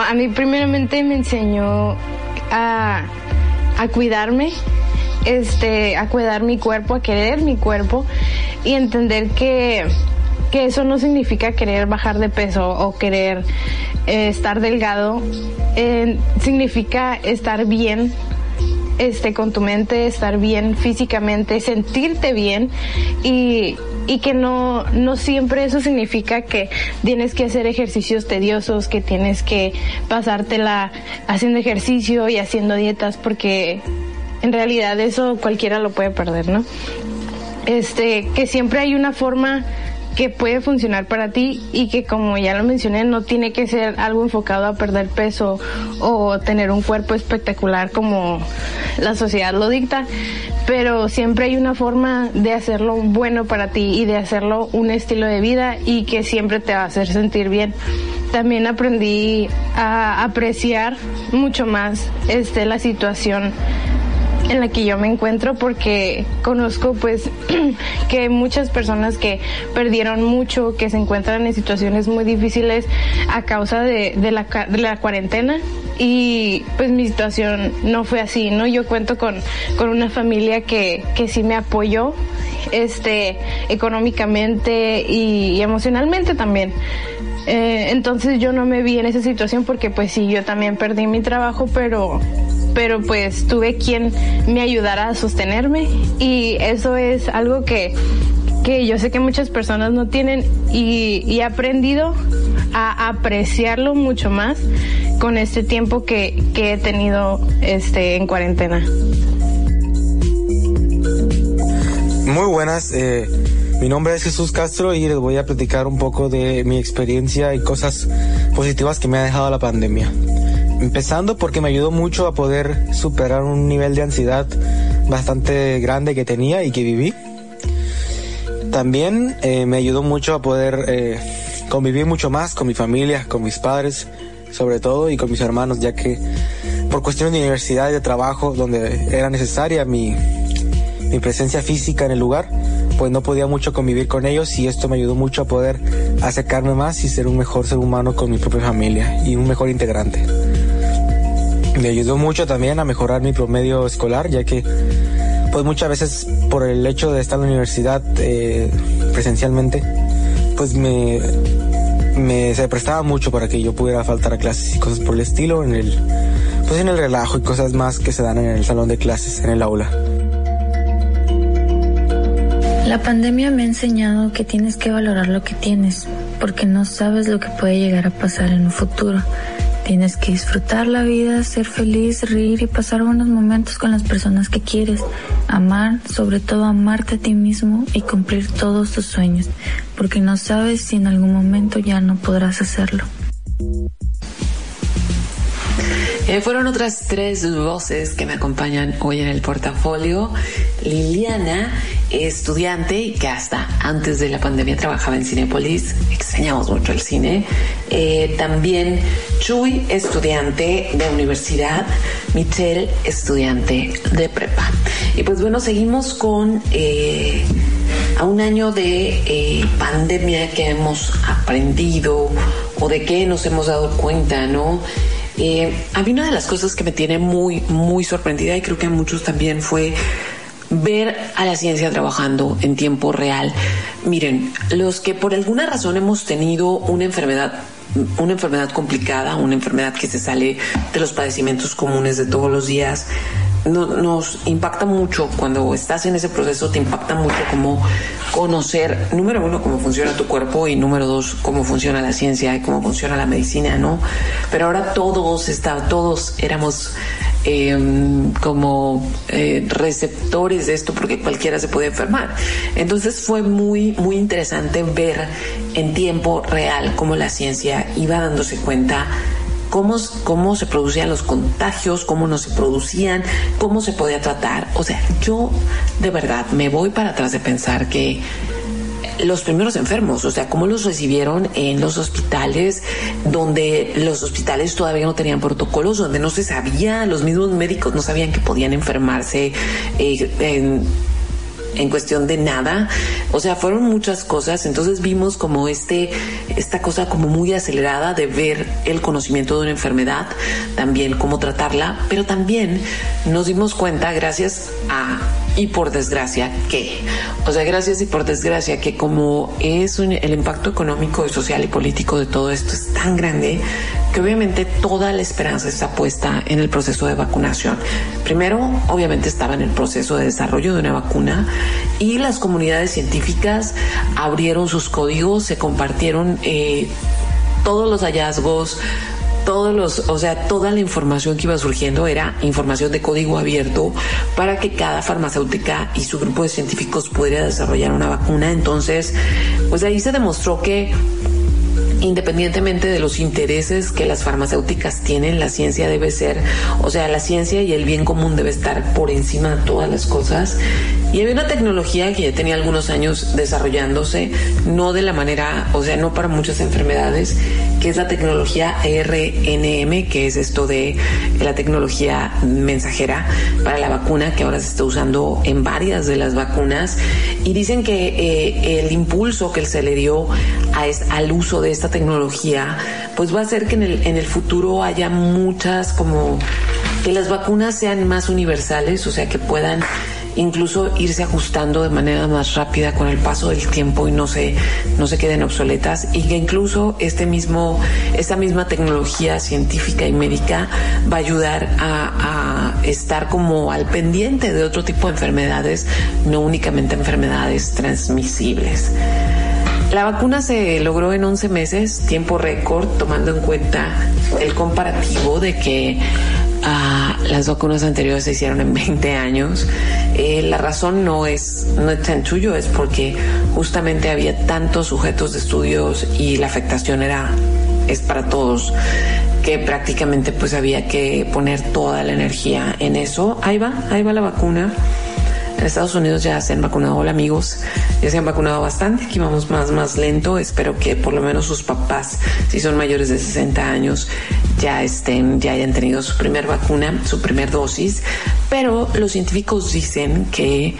A mí primeramente me enseñó a, a cuidarme, este, a cuidar mi cuerpo, a querer mi cuerpo y entender que, que eso no significa querer bajar de peso o querer eh, estar delgado, eh, significa estar bien este, con tu mente, estar bien físicamente, sentirte bien y, y que no, no siempre eso significa que tienes que hacer ejercicios tediosos, que tienes que pasártela haciendo ejercicio y haciendo dietas, porque en realidad eso cualquiera lo puede perder, ¿no? Este, que siempre hay una forma que puede funcionar para ti y que como ya lo mencioné no tiene que ser algo enfocado a perder peso o tener un cuerpo espectacular como la sociedad lo dicta, pero siempre hay una forma de hacerlo bueno para ti y de hacerlo un estilo de vida y que siempre te va a hacer sentir bien. También aprendí a apreciar mucho más este la situación en la que yo me encuentro porque conozco pues [clears throat] que muchas personas que perdieron mucho, que se encuentran en situaciones muy difíciles a causa de, de, la, de la cuarentena y pues mi situación no fue así, ¿no? Yo cuento con, con una familia que, que sí me apoyó este económicamente y, y emocionalmente también. Eh, entonces yo no me vi en esa situación porque pues sí, yo también perdí mi trabajo, pero pero pues tuve quien me ayudara a sostenerme y eso es algo que, que yo sé que muchas personas no tienen y, y he aprendido a apreciarlo mucho más con este tiempo que, que he tenido este en cuarentena. Muy buenas, eh, mi nombre es Jesús Castro y les voy a platicar un poco de mi experiencia y cosas positivas que me ha dejado la pandemia. Empezando porque me ayudó mucho a poder superar un nivel de ansiedad bastante grande que tenía y que viví. También eh, me ayudó mucho a poder eh, convivir mucho más con mi familia, con mis padres, sobre todo, y con mis hermanos, ya que por cuestiones de universidad y de trabajo, donde era necesaria mi, mi presencia física en el lugar, pues no podía mucho convivir con ellos y esto me ayudó mucho a poder acercarme más y ser un mejor ser humano con mi propia familia y un mejor integrante. Me ayudó mucho también a mejorar mi promedio escolar, ya que pues muchas veces por el hecho de estar en la universidad eh, presencialmente, pues me, me se prestaba mucho para que yo pudiera faltar a clases y cosas por el estilo en el pues en el relajo y cosas más que se dan en el salón de clases, en el aula. La pandemia me ha enseñado que tienes que valorar lo que tienes, porque no sabes lo que puede llegar a pasar en un futuro. Tienes que disfrutar la vida, ser feliz, reír y pasar buenos momentos con las personas que quieres. Amar, sobre todo amarte a ti mismo y cumplir todos tus sueños, porque no sabes si en algún momento ya no podrás hacerlo. Eh, fueron otras tres voces que me acompañan hoy en el portafolio. Liliana, estudiante que hasta antes de la pandemia trabajaba en Cinepolis, extrañamos mucho el cine. Eh, también Chuy, estudiante de universidad. Michelle, estudiante de prepa. Y pues bueno, seguimos con... Eh, a un año de pandemia que hemos aprendido o de qué nos hemos dado cuenta, ¿no? Eh, a mí una de las cosas que me tiene muy, muy sorprendida y creo que a muchos también fue ver a la ciencia trabajando en tiempo real. Miren, los que por alguna razón hemos tenido una enfermedad una enfermedad complicada, una enfermedad que se sale de los padecimientos comunes de todos los días, no, nos impacta mucho cuando estás en ese proceso, te impacta mucho como conocer, número uno, cómo funciona tu cuerpo y número dos, cómo funciona la ciencia y cómo funciona la medicina, ¿no? Pero ahora todos, está, todos éramos eh, como eh, receptores de esto porque cualquiera se puede enfermar. Entonces fue muy, muy interesante ver en tiempo real cómo la ciencia iba dándose cuenta Cómo, cómo, se producían los contagios, cómo no se producían, cómo se podía tratar. O sea, yo de verdad me voy para atrás de pensar que los primeros enfermos, o sea, cómo los recibieron en los hospitales, donde los hospitales todavía no tenían protocolos, donde no se sabía, los mismos médicos no sabían que podían enfermarse eh, en en cuestión de nada. O sea, fueron muchas cosas. Entonces vimos como este, esta cosa como muy acelerada de ver el conocimiento de una enfermedad, también cómo tratarla, pero también nos dimos cuenta, gracias a y por desgracia que, o sea, gracias y por desgracia que como es el impacto económico, social y político de todo esto es tan grande que obviamente toda la esperanza está puesta en el proceso de vacunación. Primero, obviamente estaba en el proceso de desarrollo de una vacuna y las comunidades científicas abrieron sus códigos, se compartieron eh, todos los hallazgos, todos los, o sea, toda la información que iba surgiendo era información de código abierto para que cada farmacéutica y su grupo de científicos pudiera desarrollar una vacuna. Entonces, pues ahí se demostró que independientemente de los intereses que las farmacéuticas tienen, la ciencia debe ser, o sea, la ciencia y el bien común debe estar por encima de todas las cosas. Y había una tecnología que ya tenía algunos años desarrollándose, no de la manera, o sea, no para muchas enfermedades, que es la tecnología RNM, que es esto de la tecnología mensajera para la vacuna, que ahora se está usando en varias de las vacunas. Y dicen que eh, el impulso que se le dio a al uso de esta tecnología, pues va a hacer que en el, en el futuro haya muchas como que las vacunas sean más universales, o sea, que puedan incluso irse ajustando de manera más rápida con el paso del tiempo y no se, no se queden obsoletas y que incluso este mismo, esta misma tecnología científica y médica va a ayudar a, a estar como al pendiente de otro tipo de enfermedades, no únicamente enfermedades transmisibles. La vacuna se logró en 11 meses, tiempo récord, tomando en cuenta el comparativo de que ah, las vacunas anteriores se hicieron en [laughs] 20 años. Eh, la razón no es, no es tan tuyo, es porque justamente había tantos sujetos de estudios y la afectación era es para todos que prácticamente pues había que poner toda la energía en eso. Ahí va, ahí va la vacuna. En Estados Unidos ya se han vacunado, hola amigos, ya se han vacunado bastante, aquí vamos más, más lento. Espero que por lo menos sus papás, si son mayores de 60 años, ya estén, ya hayan tenido su primer vacuna, su primer dosis. Pero los científicos dicen que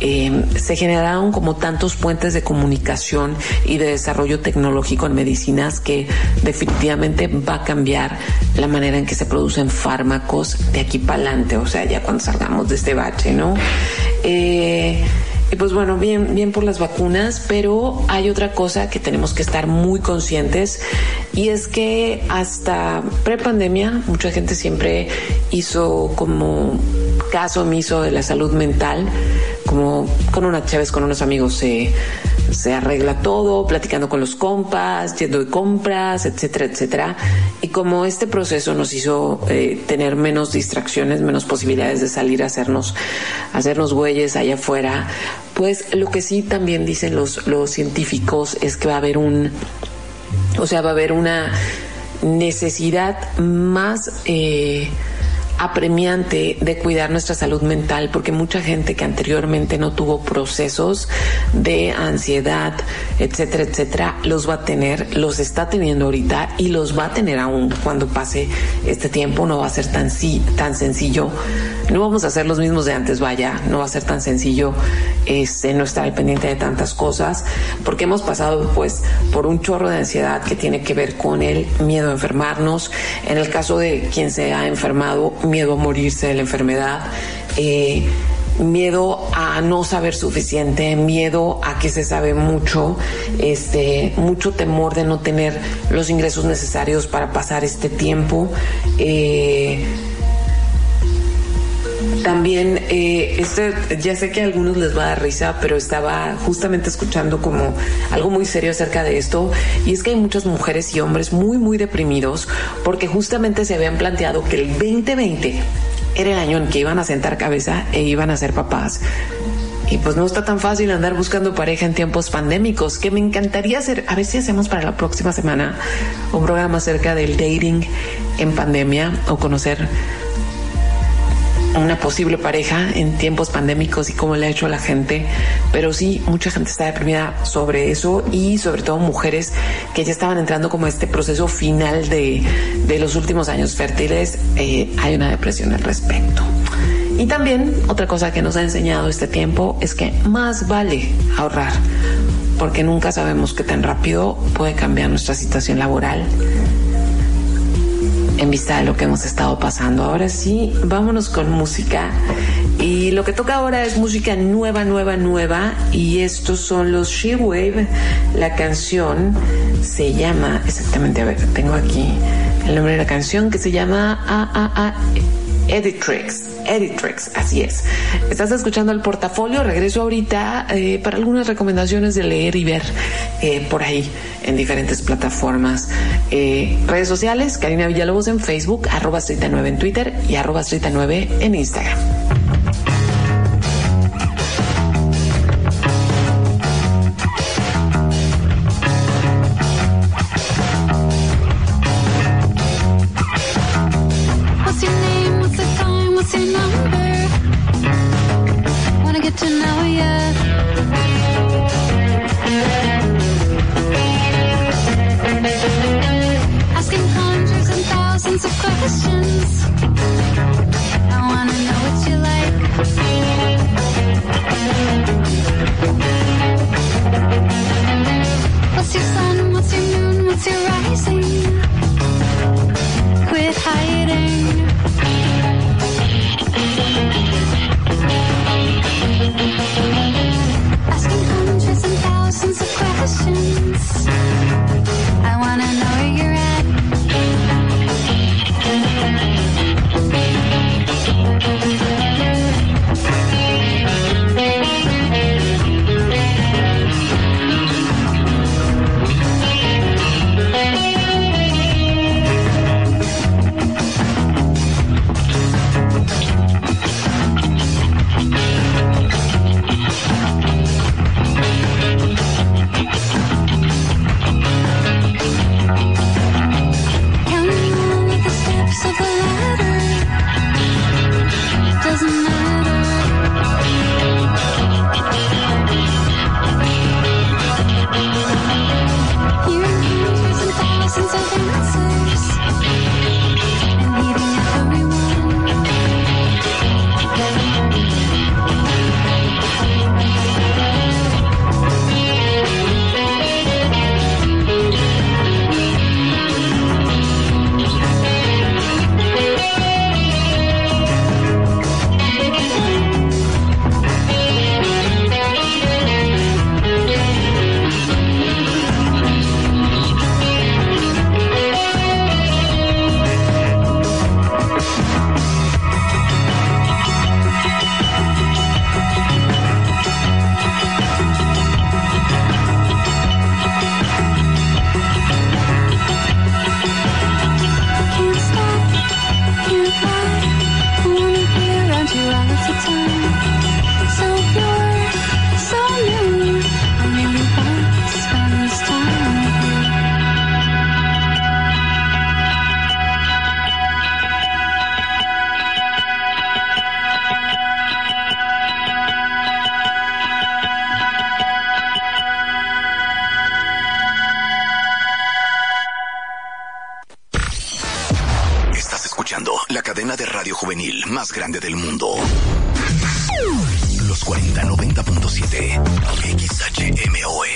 eh, se generaron como tantos puentes de comunicación y de desarrollo tecnológico en medicinas que definitivamente va a cambiar la manera en que se producen fármacos de aquí para adelante, o sea, ya cuando salgamos de este bache, ¿no? Eh, y pues bueno, bien, bien por las vacunas, pero hay otra cosa que tenemos que estar muy conscientes y es que hasta prepandemia mucha gente siempre hizo como caso omiso de la salud mental, como con unas chaves, con unos amigos se se arregla todo, platicando con los compas, yendo de compras, etcétera, etcétera. Y como este proceso nos hizo eh, tener menos distracciones, menos posibilidades de salir a hacernos, hacernos güeyes allá afuera, pues lo que sí también dicen los, los científicos es que va a haber un, o sea, va a haber una necesidad más eh, apremiante de cuidar nuestra salud mental porque mucha gente que anteriormente no tuvo procesos de ansiedad, etcétera, etcétera, los va a tener, los está teniendo ahorita y los va a tener aún cuando pase este tiempo. No va a ser tan, tan sencillo. No vamos a ser los mismos de antes, vaya, no va a ser tan sencillo este, no estar pendiente de tantas cosas porque hemos pasado pues por un chorro de ansiedad que tiene que ver con el miedo a enfermarnos. En el caso de quien se ha enfermado, miedo a morirse de la enfermedad, eh, miedo a no saber suficiente, miedo a que se sabe mucho, este, mucho temor de no tener los ingresos necesarios para pasar este tiempo. Eh, también, eh, este, ya sé que a algunos les va a dar risa, pero estaba justamente escuchando como algo muy serio acerca de esto, y es que hay muchas mujeres y hombres muy, muy deprimidos porque justamente se habían planteado que el 2020 era el año en que iban a sentar cabeza e iban a ser papás. Y pues no está tan fácil andar buscando pareja en tiempos pandémicos, que me encantaría hacer, a ver si hacemos para la próxima semana un programa acerca del dating en pandemia o conocer una posible pareja en tiempos pandémicos y cómo le ha hecho a la gente, pero sí, mucha gente está deprimida sobre eso y sobre todo mujeres que ya estaban entrando como este proceso final de, de los últimos años fértiles, eh, hay una depresión al respecto. Y también otra cosa que nos ha enseñado este tiempo es que más vale ahorrar, porque nunca sabemos qué tan rápido puede cambiar nuestra situación laboral en vista de lo que hemos estado pasando. Ahora sí, vámonos con música. Y lo que toca ahora es música nueva, nueva, nueva. Y estos son los She Wave. La canción se llama, exactamente, a ver, tengo aquí el nombre de la canción que se llama A, A, A, Editrix. Editrix, así es. Estás escuchando el portafolio, regreso ahorita eh, para algunas recomendaciones de leer y ver eh, por ahí en diferentes plataformas. Eh, redes sociales, Karina Villalobos en Facebook, arroba 39 en Twitter y arroba 39 en Instagram. Grande del mundo. Los 4090.7 XHMOE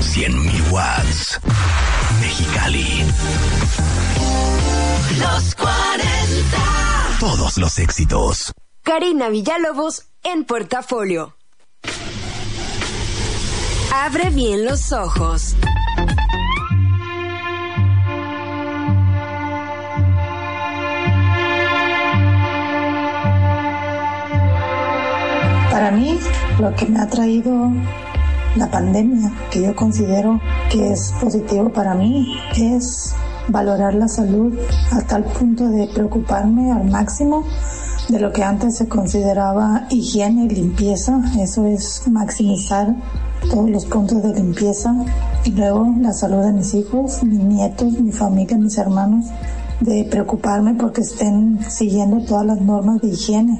100.000 watts. Mexicali. Los 40. Todos los éxitos. Karina Villalobos en portafolio. Abre bien los ojos. Lo que me ha traído la pandemia, que yo considero que es positivo para mí, es valorar la salud a tal punto de preocuparme al máximo de lo que antes se consideraba higiene y limpieza. Eso es maximizar todos los puntos de limpieza y luego la salud de mis hijos, mis nietos, mi familia, mis hermanos, de preocuparme porque estén siguiendo todas las normas de higiene.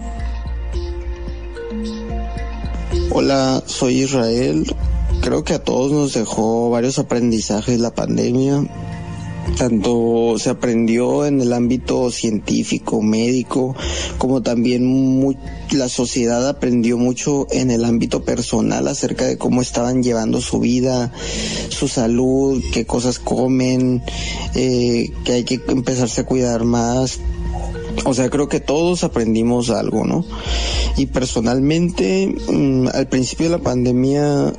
Hola, soy Israel. Creo que a todos nos dejó varios aprendizajes la pandemia. tanto se aprendió en el ámbito científico, médico, como también la sociedad aprendió mucho en el ámbito personal acerca de cómo estaban llevando su vida, su salud, qué cosas comen, eh, que hay que empezarse a cuidar más. O sea, creo que todos aprendimos algo, ¿no? Y personalmente, mm, al principio de la pandemia,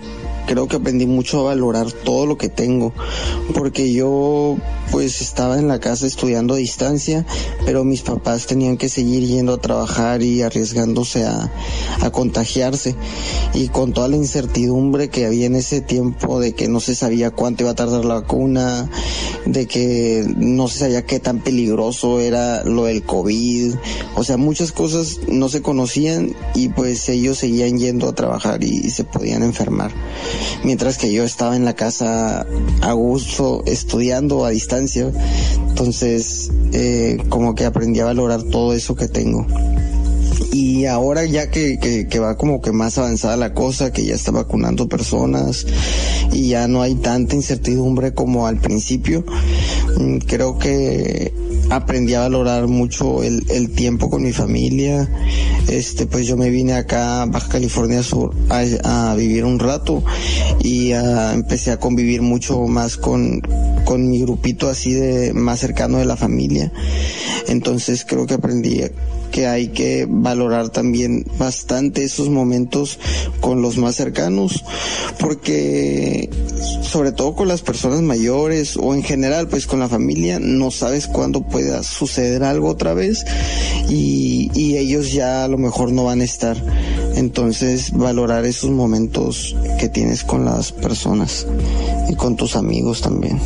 creo que aprendí mucho a valorar todo lo que tengo, porque yo pues estaba en la casa estudiando a distancia, pero mis papás tenían que seguir yendo a trabajar y arriesgándose a, contagiarse. Y con toda la incertidumbre que había en ese tiempo de que no se sabía cuánto iba a tardar la vacuna, de que no se sabía qué tan peligroso era lo del COVID, o sea, muchas cosas no se conocían y pues ellos seguían yendo a trabajar y se podían enfermar. Mientras que yo estaba en la casa a gusto estudiando a distancia entonces, eh, como que aprendí a valorar todo eso que tengo. Y ahora ya que, que, va como que más avanzada la cosa, que ya está vacunando personas y ya no hay tanta incertidumbre como al principio, mm, creo que aprendí a valorar mucho el, el, tiempo con mi familia. Este, pues yo me vine acá a Baja California Sur a, a vivir un rato y empecé a convivir mucho más con, con mi grupito así de más cercano de la familia. Entonces creo que aprendí que hay que valorar también bastante esos momentos con los más cercanos, porque sobre todo con las personas mayores o en general pues con la familia no sabes cuándo pueda suceder algo otra vez y, y ellos ya a lo mejor no van a estar. Entonces valorar esos momentos que tienes con las personas y con tus amigos también.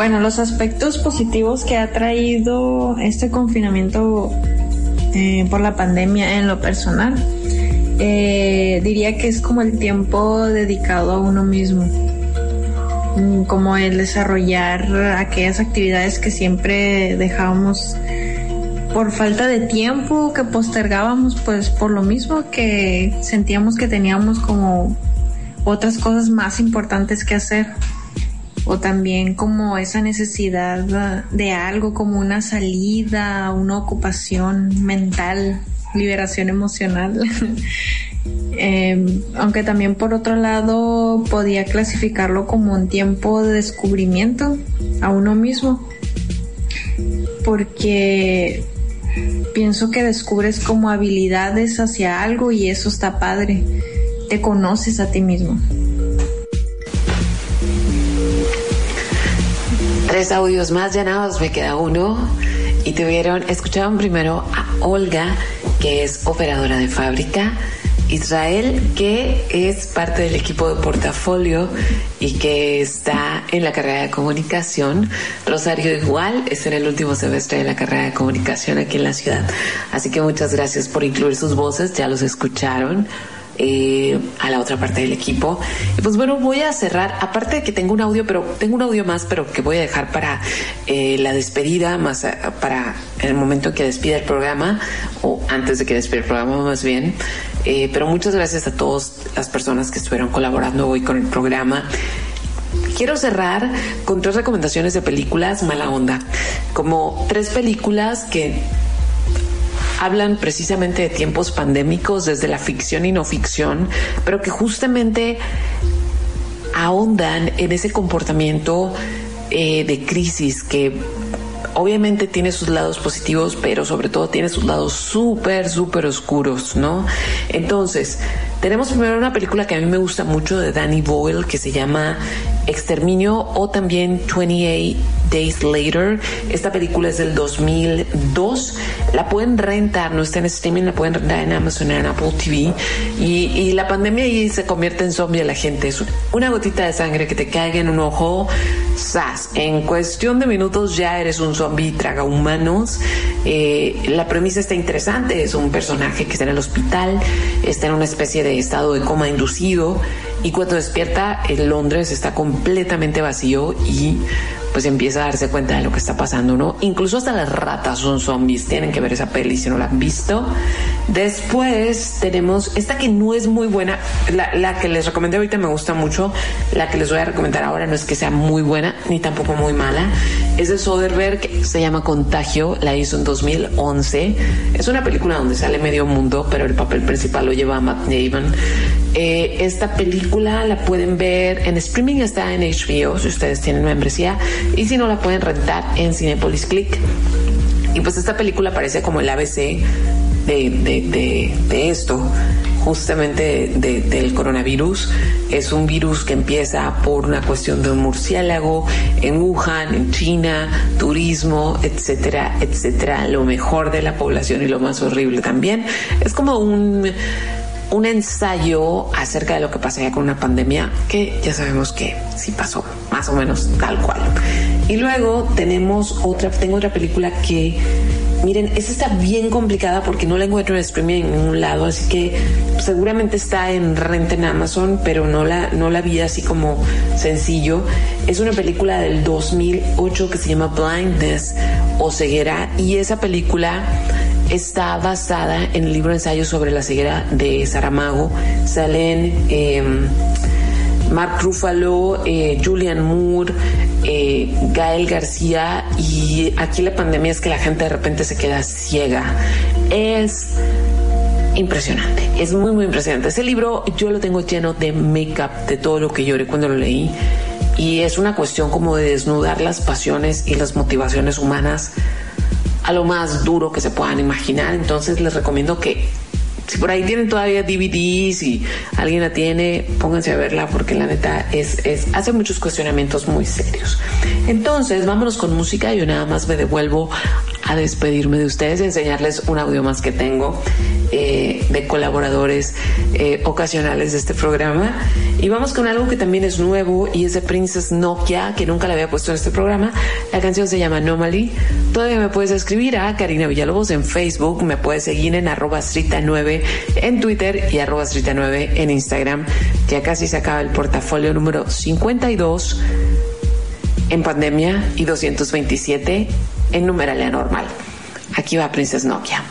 Bueno, los aspectos positivos que ha traído este confinamiento eh, por la pandemia en lo personal, eh, diría que es como el tiempo dedicado a uno mismo, mm, como el desarrollar aquellas actividades que siempre dejábamos por falta de tiempo, que postergábamos pues por lo mismo que sentíamos que teníamos como otras cosas más importantes que hacer o también como esa necesidad de algo como una salida, una ocupación mental, liberación emocional. [laughs] Em, aunque también por otro lado podía clasificarlo como un tiempo de descubrimiento a uno mismo, porque pienso que descubres como habilidades hacia algo y eso está padre, te conoces a ti mismo. Tres audios más llenados, me queda uno. Y tuvieron, escuchaban primero a Olga, que es operadora de fábrica, Israel, que es parte del equipo de portafolio y que está en la carrera de comunicación. Rosario igual es en el último semestre de la carrera de comunicación aquí en la ciudad. Así que muchas gracias por incluir sus voces, ya los escucharon. Eh, a la otra parte del equipo. Y pues bueno, voy a cerrar, aparte de que tengo un audio, pero tengo un audio más, pero que voy a dejar para eh, la despedida, más eh, para el momento que despida el programa, o antes de que despida el programa más bien. pero muchas gracias a todas las personas que estuvieron colaborando hoy con el programa. Quiero cerrar con tres recomendaciones de películas mala onda, como tres películas que hablan precisamente de tiempos pandémicos desde la ficción y no ficción, pero que justamente ahondan en ese comportamiento eh, de crisis que obviamente tiene sus lados positivos, pero sobre todo tiene sus lados súper, súper oscuros, ¿no? Entonces, tenemos primero una película que a mí me gusta mucho de Danny Boyle que se llama Exterminio o también 28 Days Later. Esta película es del 2002. La pueden rentar, no está en streaming, la pueden rentar en Amazon, en Apple TV. Y, la pandemia ahí se convierte en zombie a la gente. Es una gotita de sangre que te caiga en un ojo. ¡Sas! En cuestión de minutos ya eres un zombie traga humanos. Eh, la premisa está interesante. Es un personaje que está en el hospital, está en una especie de estado de coma inducido y cuando despierta, el Londres está completamente vacío y pues empieza a darse cuenta de lo que está pasando, ¿no? Incluso hasta las ratas son zombies, tienen que ver esa peli si no la han visto. Después tenemos esta que no es muy buena, la, la que les recomendé ahorita me gusta mucho, la que les voy a recomendar ahora no es que sea muy buena ni tampoco muy mala, es de Soderbergh, se llama Contagio, la hizo en 2011, es una película donde sale medio mundo, pero el papel principal lo lleva Matt Damon. Eh, esta película la pueden ver en streaming, está en HBO si ustedes tienen membresía y si no la pueden rentar en Cinepolis Click. Y pues esta película parece como el ABC de, de, de, de esto, justamente del coronavirus. Es un virus que empieza por una cuestión de un murciélago en Wuhan, en China, turismo, etcétera, etcétera. Lo mejor de la población y lo más horrible también. Es como un un ensayo acerca de lo que pasaría con una pandemia que ya sabemos que sí pasó, más o menos tal cual. Y luego tenemos otra, tengo otra película que, miren, esta está bien complicada porque no la encuentro en streaming en ningún lado, así que seguramente está en renta en Amazon, pero no la, no la vi así como sencillo. Es una película del 2008 que se llama Blindness o ceguera y esa película está basada en el libro ensayo sobre la ceguera de Saramago. Salen eh, Mark Ruffalo, eh, Julian Moore, eh, Gael García y aquí la pandemia es que la gente de repente se queda ciega. Es impresionante, es muy muy impresionante. Ese libro yo lo tengo lleno de make-up, de todo lo que lloré cuando lo leí y es una cuestión como de desnudar las pasiones y las motivaciones humanas lo más duro que se puedan imaginar. Entonces les recomiendo que si por ahí tienen todavía DVDs y alguien la tiene, pónganse a verla porque la neta es, es hace muchos cuestionamientos muy serios. Entonces, vámonos con música. Yo nada más me devuelvo a despedirme de ustedes enseñarles un audio más que tengo eh, de colaboradores eh, ocasionales de este programa. Y vamos con algo que también es nuevo y es de Princess Nokia, que nunca la había puesto en este programa. La canción se llama Anomaly. Todavía me puedes escribir a Karina Villalobos en Facebook, me puedes seguir en arroba 9 en Twitter y arroba 9 en Instagram. Ya casi se acaba el portafolio número 52 en pandemia y 227 en numeralia normal. Aquí va Princess Nokia.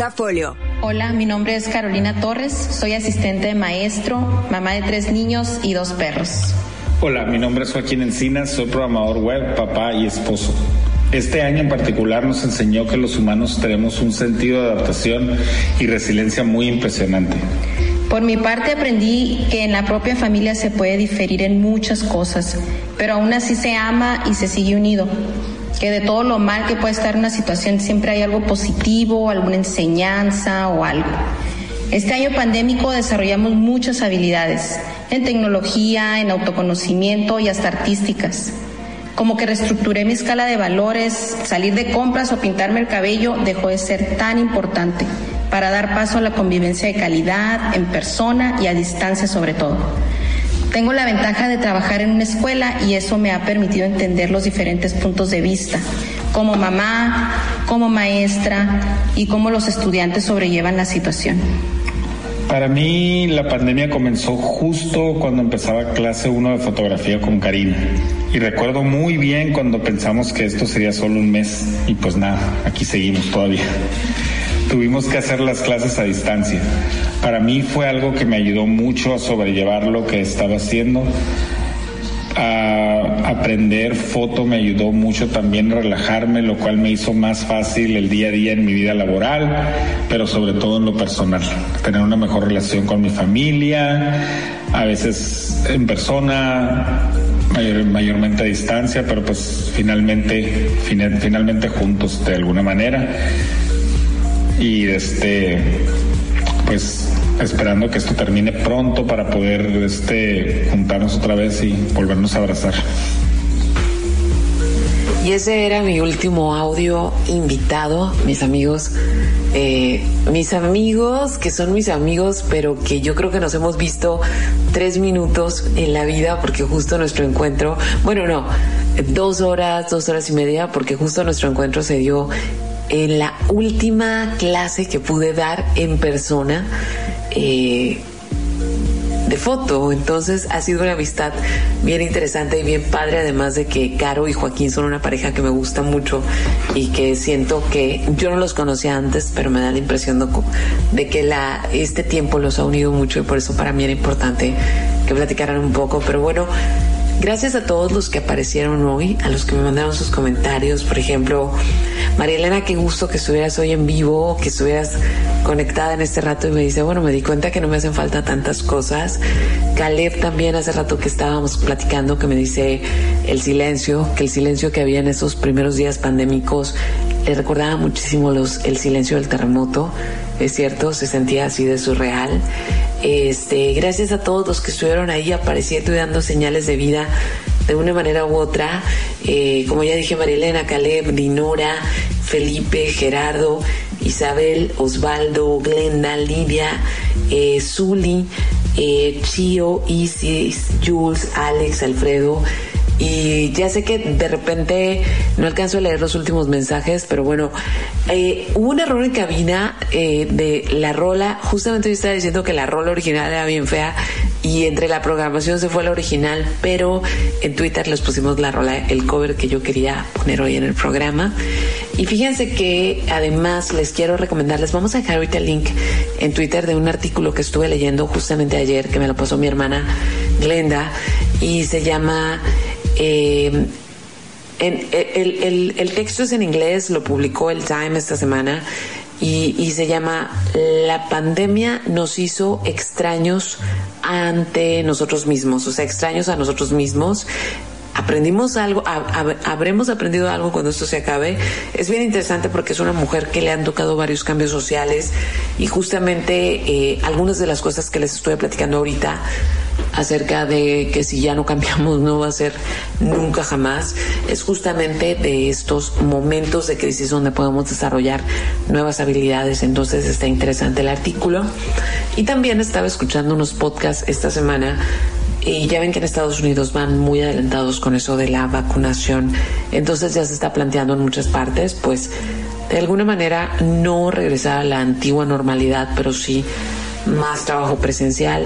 Portafolio. Hola, mi nombre es Carolina Torres, soy asistente de maestro, mamá de tres niños y dos perros. Hola, mi nombre es Joaquín Encinas, soy programador web, papá y esposo. Este año en particular nos enseñó que los humanos tenemos un sentido de adaptación y resiliencia muy impresionante. Por mi parte aprendí que en la propia familia se puede diferir en muchas cosas, pero aún así se ama y se sigue unido. Que de todo lo mal que puede estar una situación siempre hay algo positivo, alguna enseñanza o algo. Este año pandémico desarrollamos muchas habilidades en tecnología, en autoconocimiento y hasta artísticas. Como que reestructuré mi escala de valores, salir de compras o pintarme el cabello dejó de ser tan importante para dar paso a la convivencia de calidad, en persona y a distancia sobre todo. Tengo la ventaja de trabajar en una escuela y eso me ha permitido entender los diferentes puntos de vista, como mamá, como maestra y cómo los estudiantes sobrellevan la situación. Para mí la pandemia comenzó justo cuando empezaba clase 1 de fotografía con Karina. Y recuerdo muy bien cuando pensamos que esto sería solo un mes y pues nada, aquí seguimos todavía. Tuvimos que hacer las clases a distancia. Para mí fue algo que me ayudó mucho a sobrellevar lo que estaba haciendo. A aprender foto me ayudó mucho también a relajarme, lo cual me hizo más fácil el día a día en mi vida laboral, pero sobre todo en lo personal. Tener una mejor relación con mi familia, a veces en persona, mayor- mayormente a distancia, pero pues finalmente, final- finalmente juntos de alguna manera. Y este, pues esperando que esto termine pronto para poder este, juntarnos otra vez y volvernos a abrazar. Y ese era mi último audio invitado, mis amigos. eh, mis amigos, que son mis amigos, pero que yo creo que nos hemos visto tres minutos en la vida, porque justo nuestro encuentro, bueno, no, dos horas, dos horas y media, porque justo nuestro encuentro se dio en la última clase que pude dar en persona. eh, de foto. Entonces ha sido una amistad bien interesante y bien padre, además de que Caro y Joaquín son una pareja que me gusta mucho y que siento que yo no los conocía antes, pero me da la impresión de, que la, este tiempo los ha unido mucho y por eso para mí era importante que platicaran un poco. Pero bueno, Gracias a todos los que aparecieron hoy, a los que me mandaron sus comentarios. Por ejemplo, María Elena, qué gusto que estuvieras hoy en vivo, que estuvieras conectada en este rato y me dice, bueno, me di cuenta que no me hacen falta tantas cosas. Caleb también hace rato que estábamos platicando que me dice el silencio, que el silencio que había en esos primeros días pandémicos le recordaba muchísimo los, el silencio del terremoto. Es cierto, se sentía así de surreal. Este, gracias a todos los que estuvieron ahí apareciendo y dando señales de vida de una manera u otra. Eh, como ya dije, Marilena, Caleb, Dinora, Felipe, Gerardo, Isabel, Osvaldo, Glenda, Lidia, eh, Zuli, eh, Chio, Isis, Jules, Alex, Alfredo. Y ya sé que de repente no alcanzo a leer los últimos mensajes, pero bueno, eh, hubo un error en cabina eh, de la rola. Justamente yo estaba diciendo que la rola original era bien fea y entre la programación se fue la original, pero en Twitter les pusimos la rola, el cover que yo quería poner hoy en el programa. Y fíjense que además les quiero recomendarles, vamos a dejar ahorita el link en Twitter de un artículo que estuve leyendo justamente ayer, que me lo pasó mi hermana Glenda, y se llama... eh, en, el, el, el texto es en inglés, lo publicó el Time esta semana y, y, se llama La pandemia nos hizo extraños ante nosotros mismos, o sea, extraños a nosotros mismos. Aprendimos algo, habremos aprendido algo cuando esto se acabe. Es bien interesante porque es una mujer que le han tocado varios cambios sociales y justamente eh, algunas de las cosas que les estoy platicando ahorita acerca de que si ya no cambiamos no va a ser nunca jamás, es justamente de estos momentos de crisis donde podemos desarrollar nuevas habilidades. Entonces está interesante el artículo. Y también estaba escuchando unos podcasts esta semana y ya ven que en Estados Unidos van muy adelantados con eso de la vacunación. Entonces ya se está planteando en muchas partes, pues de alguna manera no regresar a la antigua normalidad, pero sí más trabajo presencial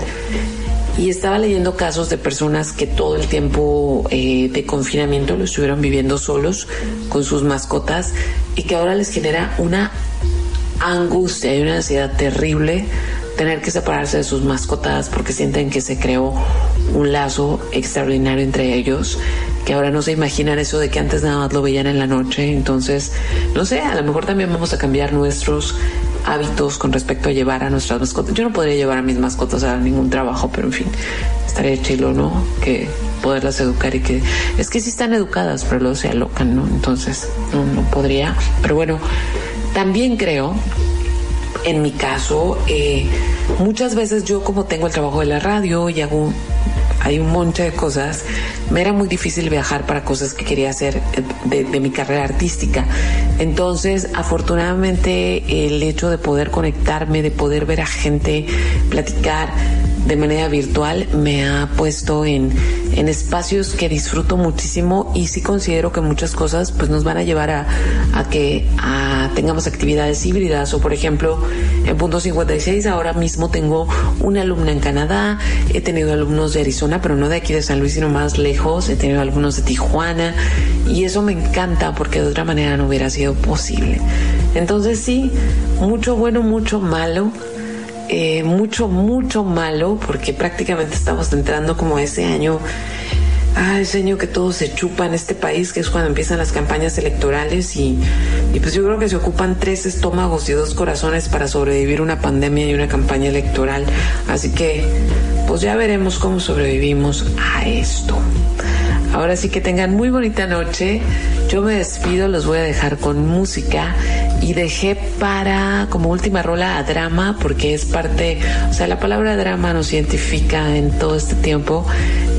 y estaba leyendo casos de personas que todo el tiempo eh, de confinamiento lo estuvieron viviendo solos con sus mascotas y que ahora les genera una angustia y una ansiedad terrible tener que separarse de sus mascotas porque sienten que se creó un lazo extraordinario entre ellos que ahora no se imaginan eso de que antes nada más lo veían en la noche. Entonces no sé a lo mejor también vamos a cambiar nuestros hábitos con respecto a llevar a nuestras mascotas. Yo no podría llevar a mis mascotas a ningún trabajo, pero en fin, estaría chilo, ¿no? Que poderlas educar y que es que sí están educadas, pero luego se alocan, ¿no? Entonces, no, podría. Pero bueno, también creo, en mi caso, eh, muchas veces yo como tengo el trabajo de la radio y hago hay un montón de cosas. Me era muy difícil viajar para cosas que quería hacer de, de, mi carrera artística. Entonces, afortunadamente, el hecho de poder conectarme, de poder ver a gente, platicar, de manera virtual me ha puesto en, en espacios que disfruto muchísimo y sí considero que muchas cosas pues nos van a llevar a, a que tengamos actividades híbridas o por ejemplo en punto 56 ahora mismo tengo una alumna en Canadá, he tenido alumnos de Arizona pero no de aquí de San Luis sino más lejos, he tenido algunos de Tijuana y eso me encanta porque de otra manera no hubiera sido posible. Entonces sí, mucho bueno, mucho malo eh, mucho, mucho malo, porque prácticamente estamos entrando como ese año, ah, ese año que todo se chupa en este país, que es cuando empiezan las campañas electorales y, y pues yo creo que se ocupan tres estómagos y dos corazones para sobrevivir una pandemia y una campaña electoral. Así que, pues ya veremos cómo sobrevivimos a esto. Ahora sí que tengan muy bonita noche. Yo me despido, los voy a dejar con música y dejé para como última rola a drama porque es parte, o sea, la palabra drama nos identifica en todo este tiempo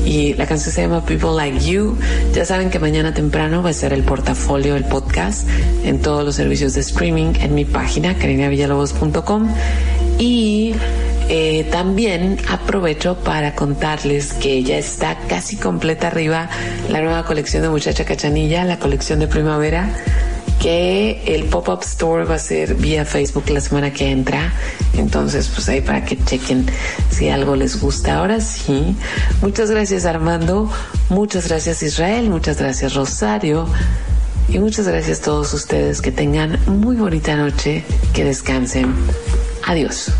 y la canción se llama People Like You. Ya saben que mañana temprano va a ser el portafolio, el podcast en todos los servicios de streaming en mi página carinavillalobos.com y eh, también aprovecho para contarles que ya está casi completa arriba la nueva colección de Muchacha Cachanilla, la colección de primavera que el pop-up store va a ser vía Facebook la semana que entra. Entonces, pues ahí para que chequen si algo les gusta. Ahora sí, muchas gracias Armando, muchas gracias Israel, muchas gracias Rosario y muchas gracias a todos ustedes. Que tengan muy bonita noche, que descansen. Adiós.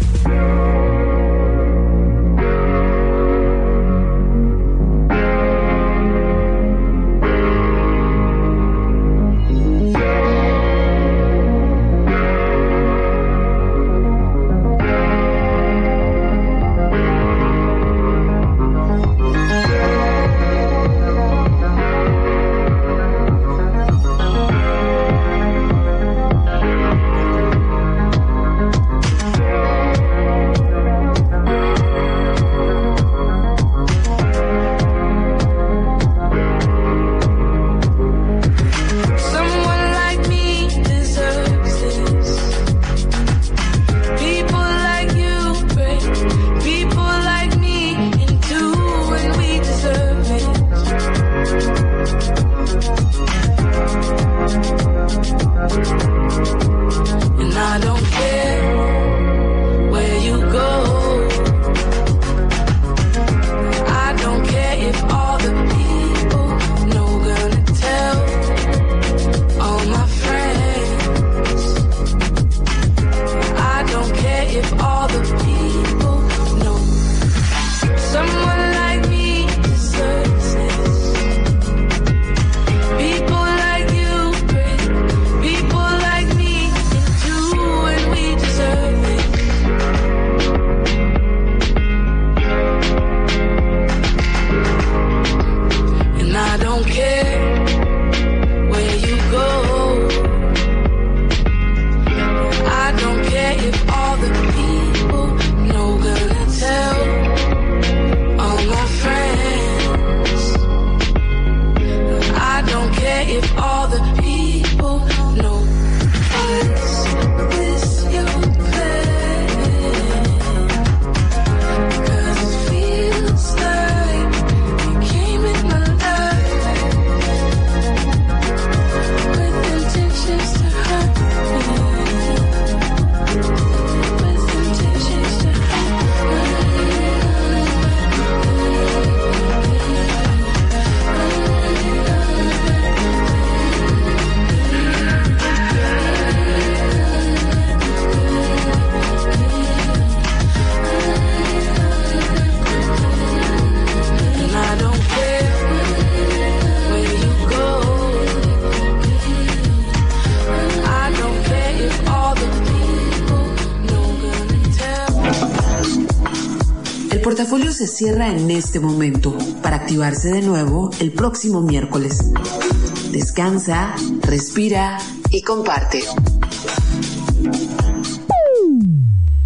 se cierra en este momento para activarse de nuevo el próximo miércoles. Descansa, respira y comparte.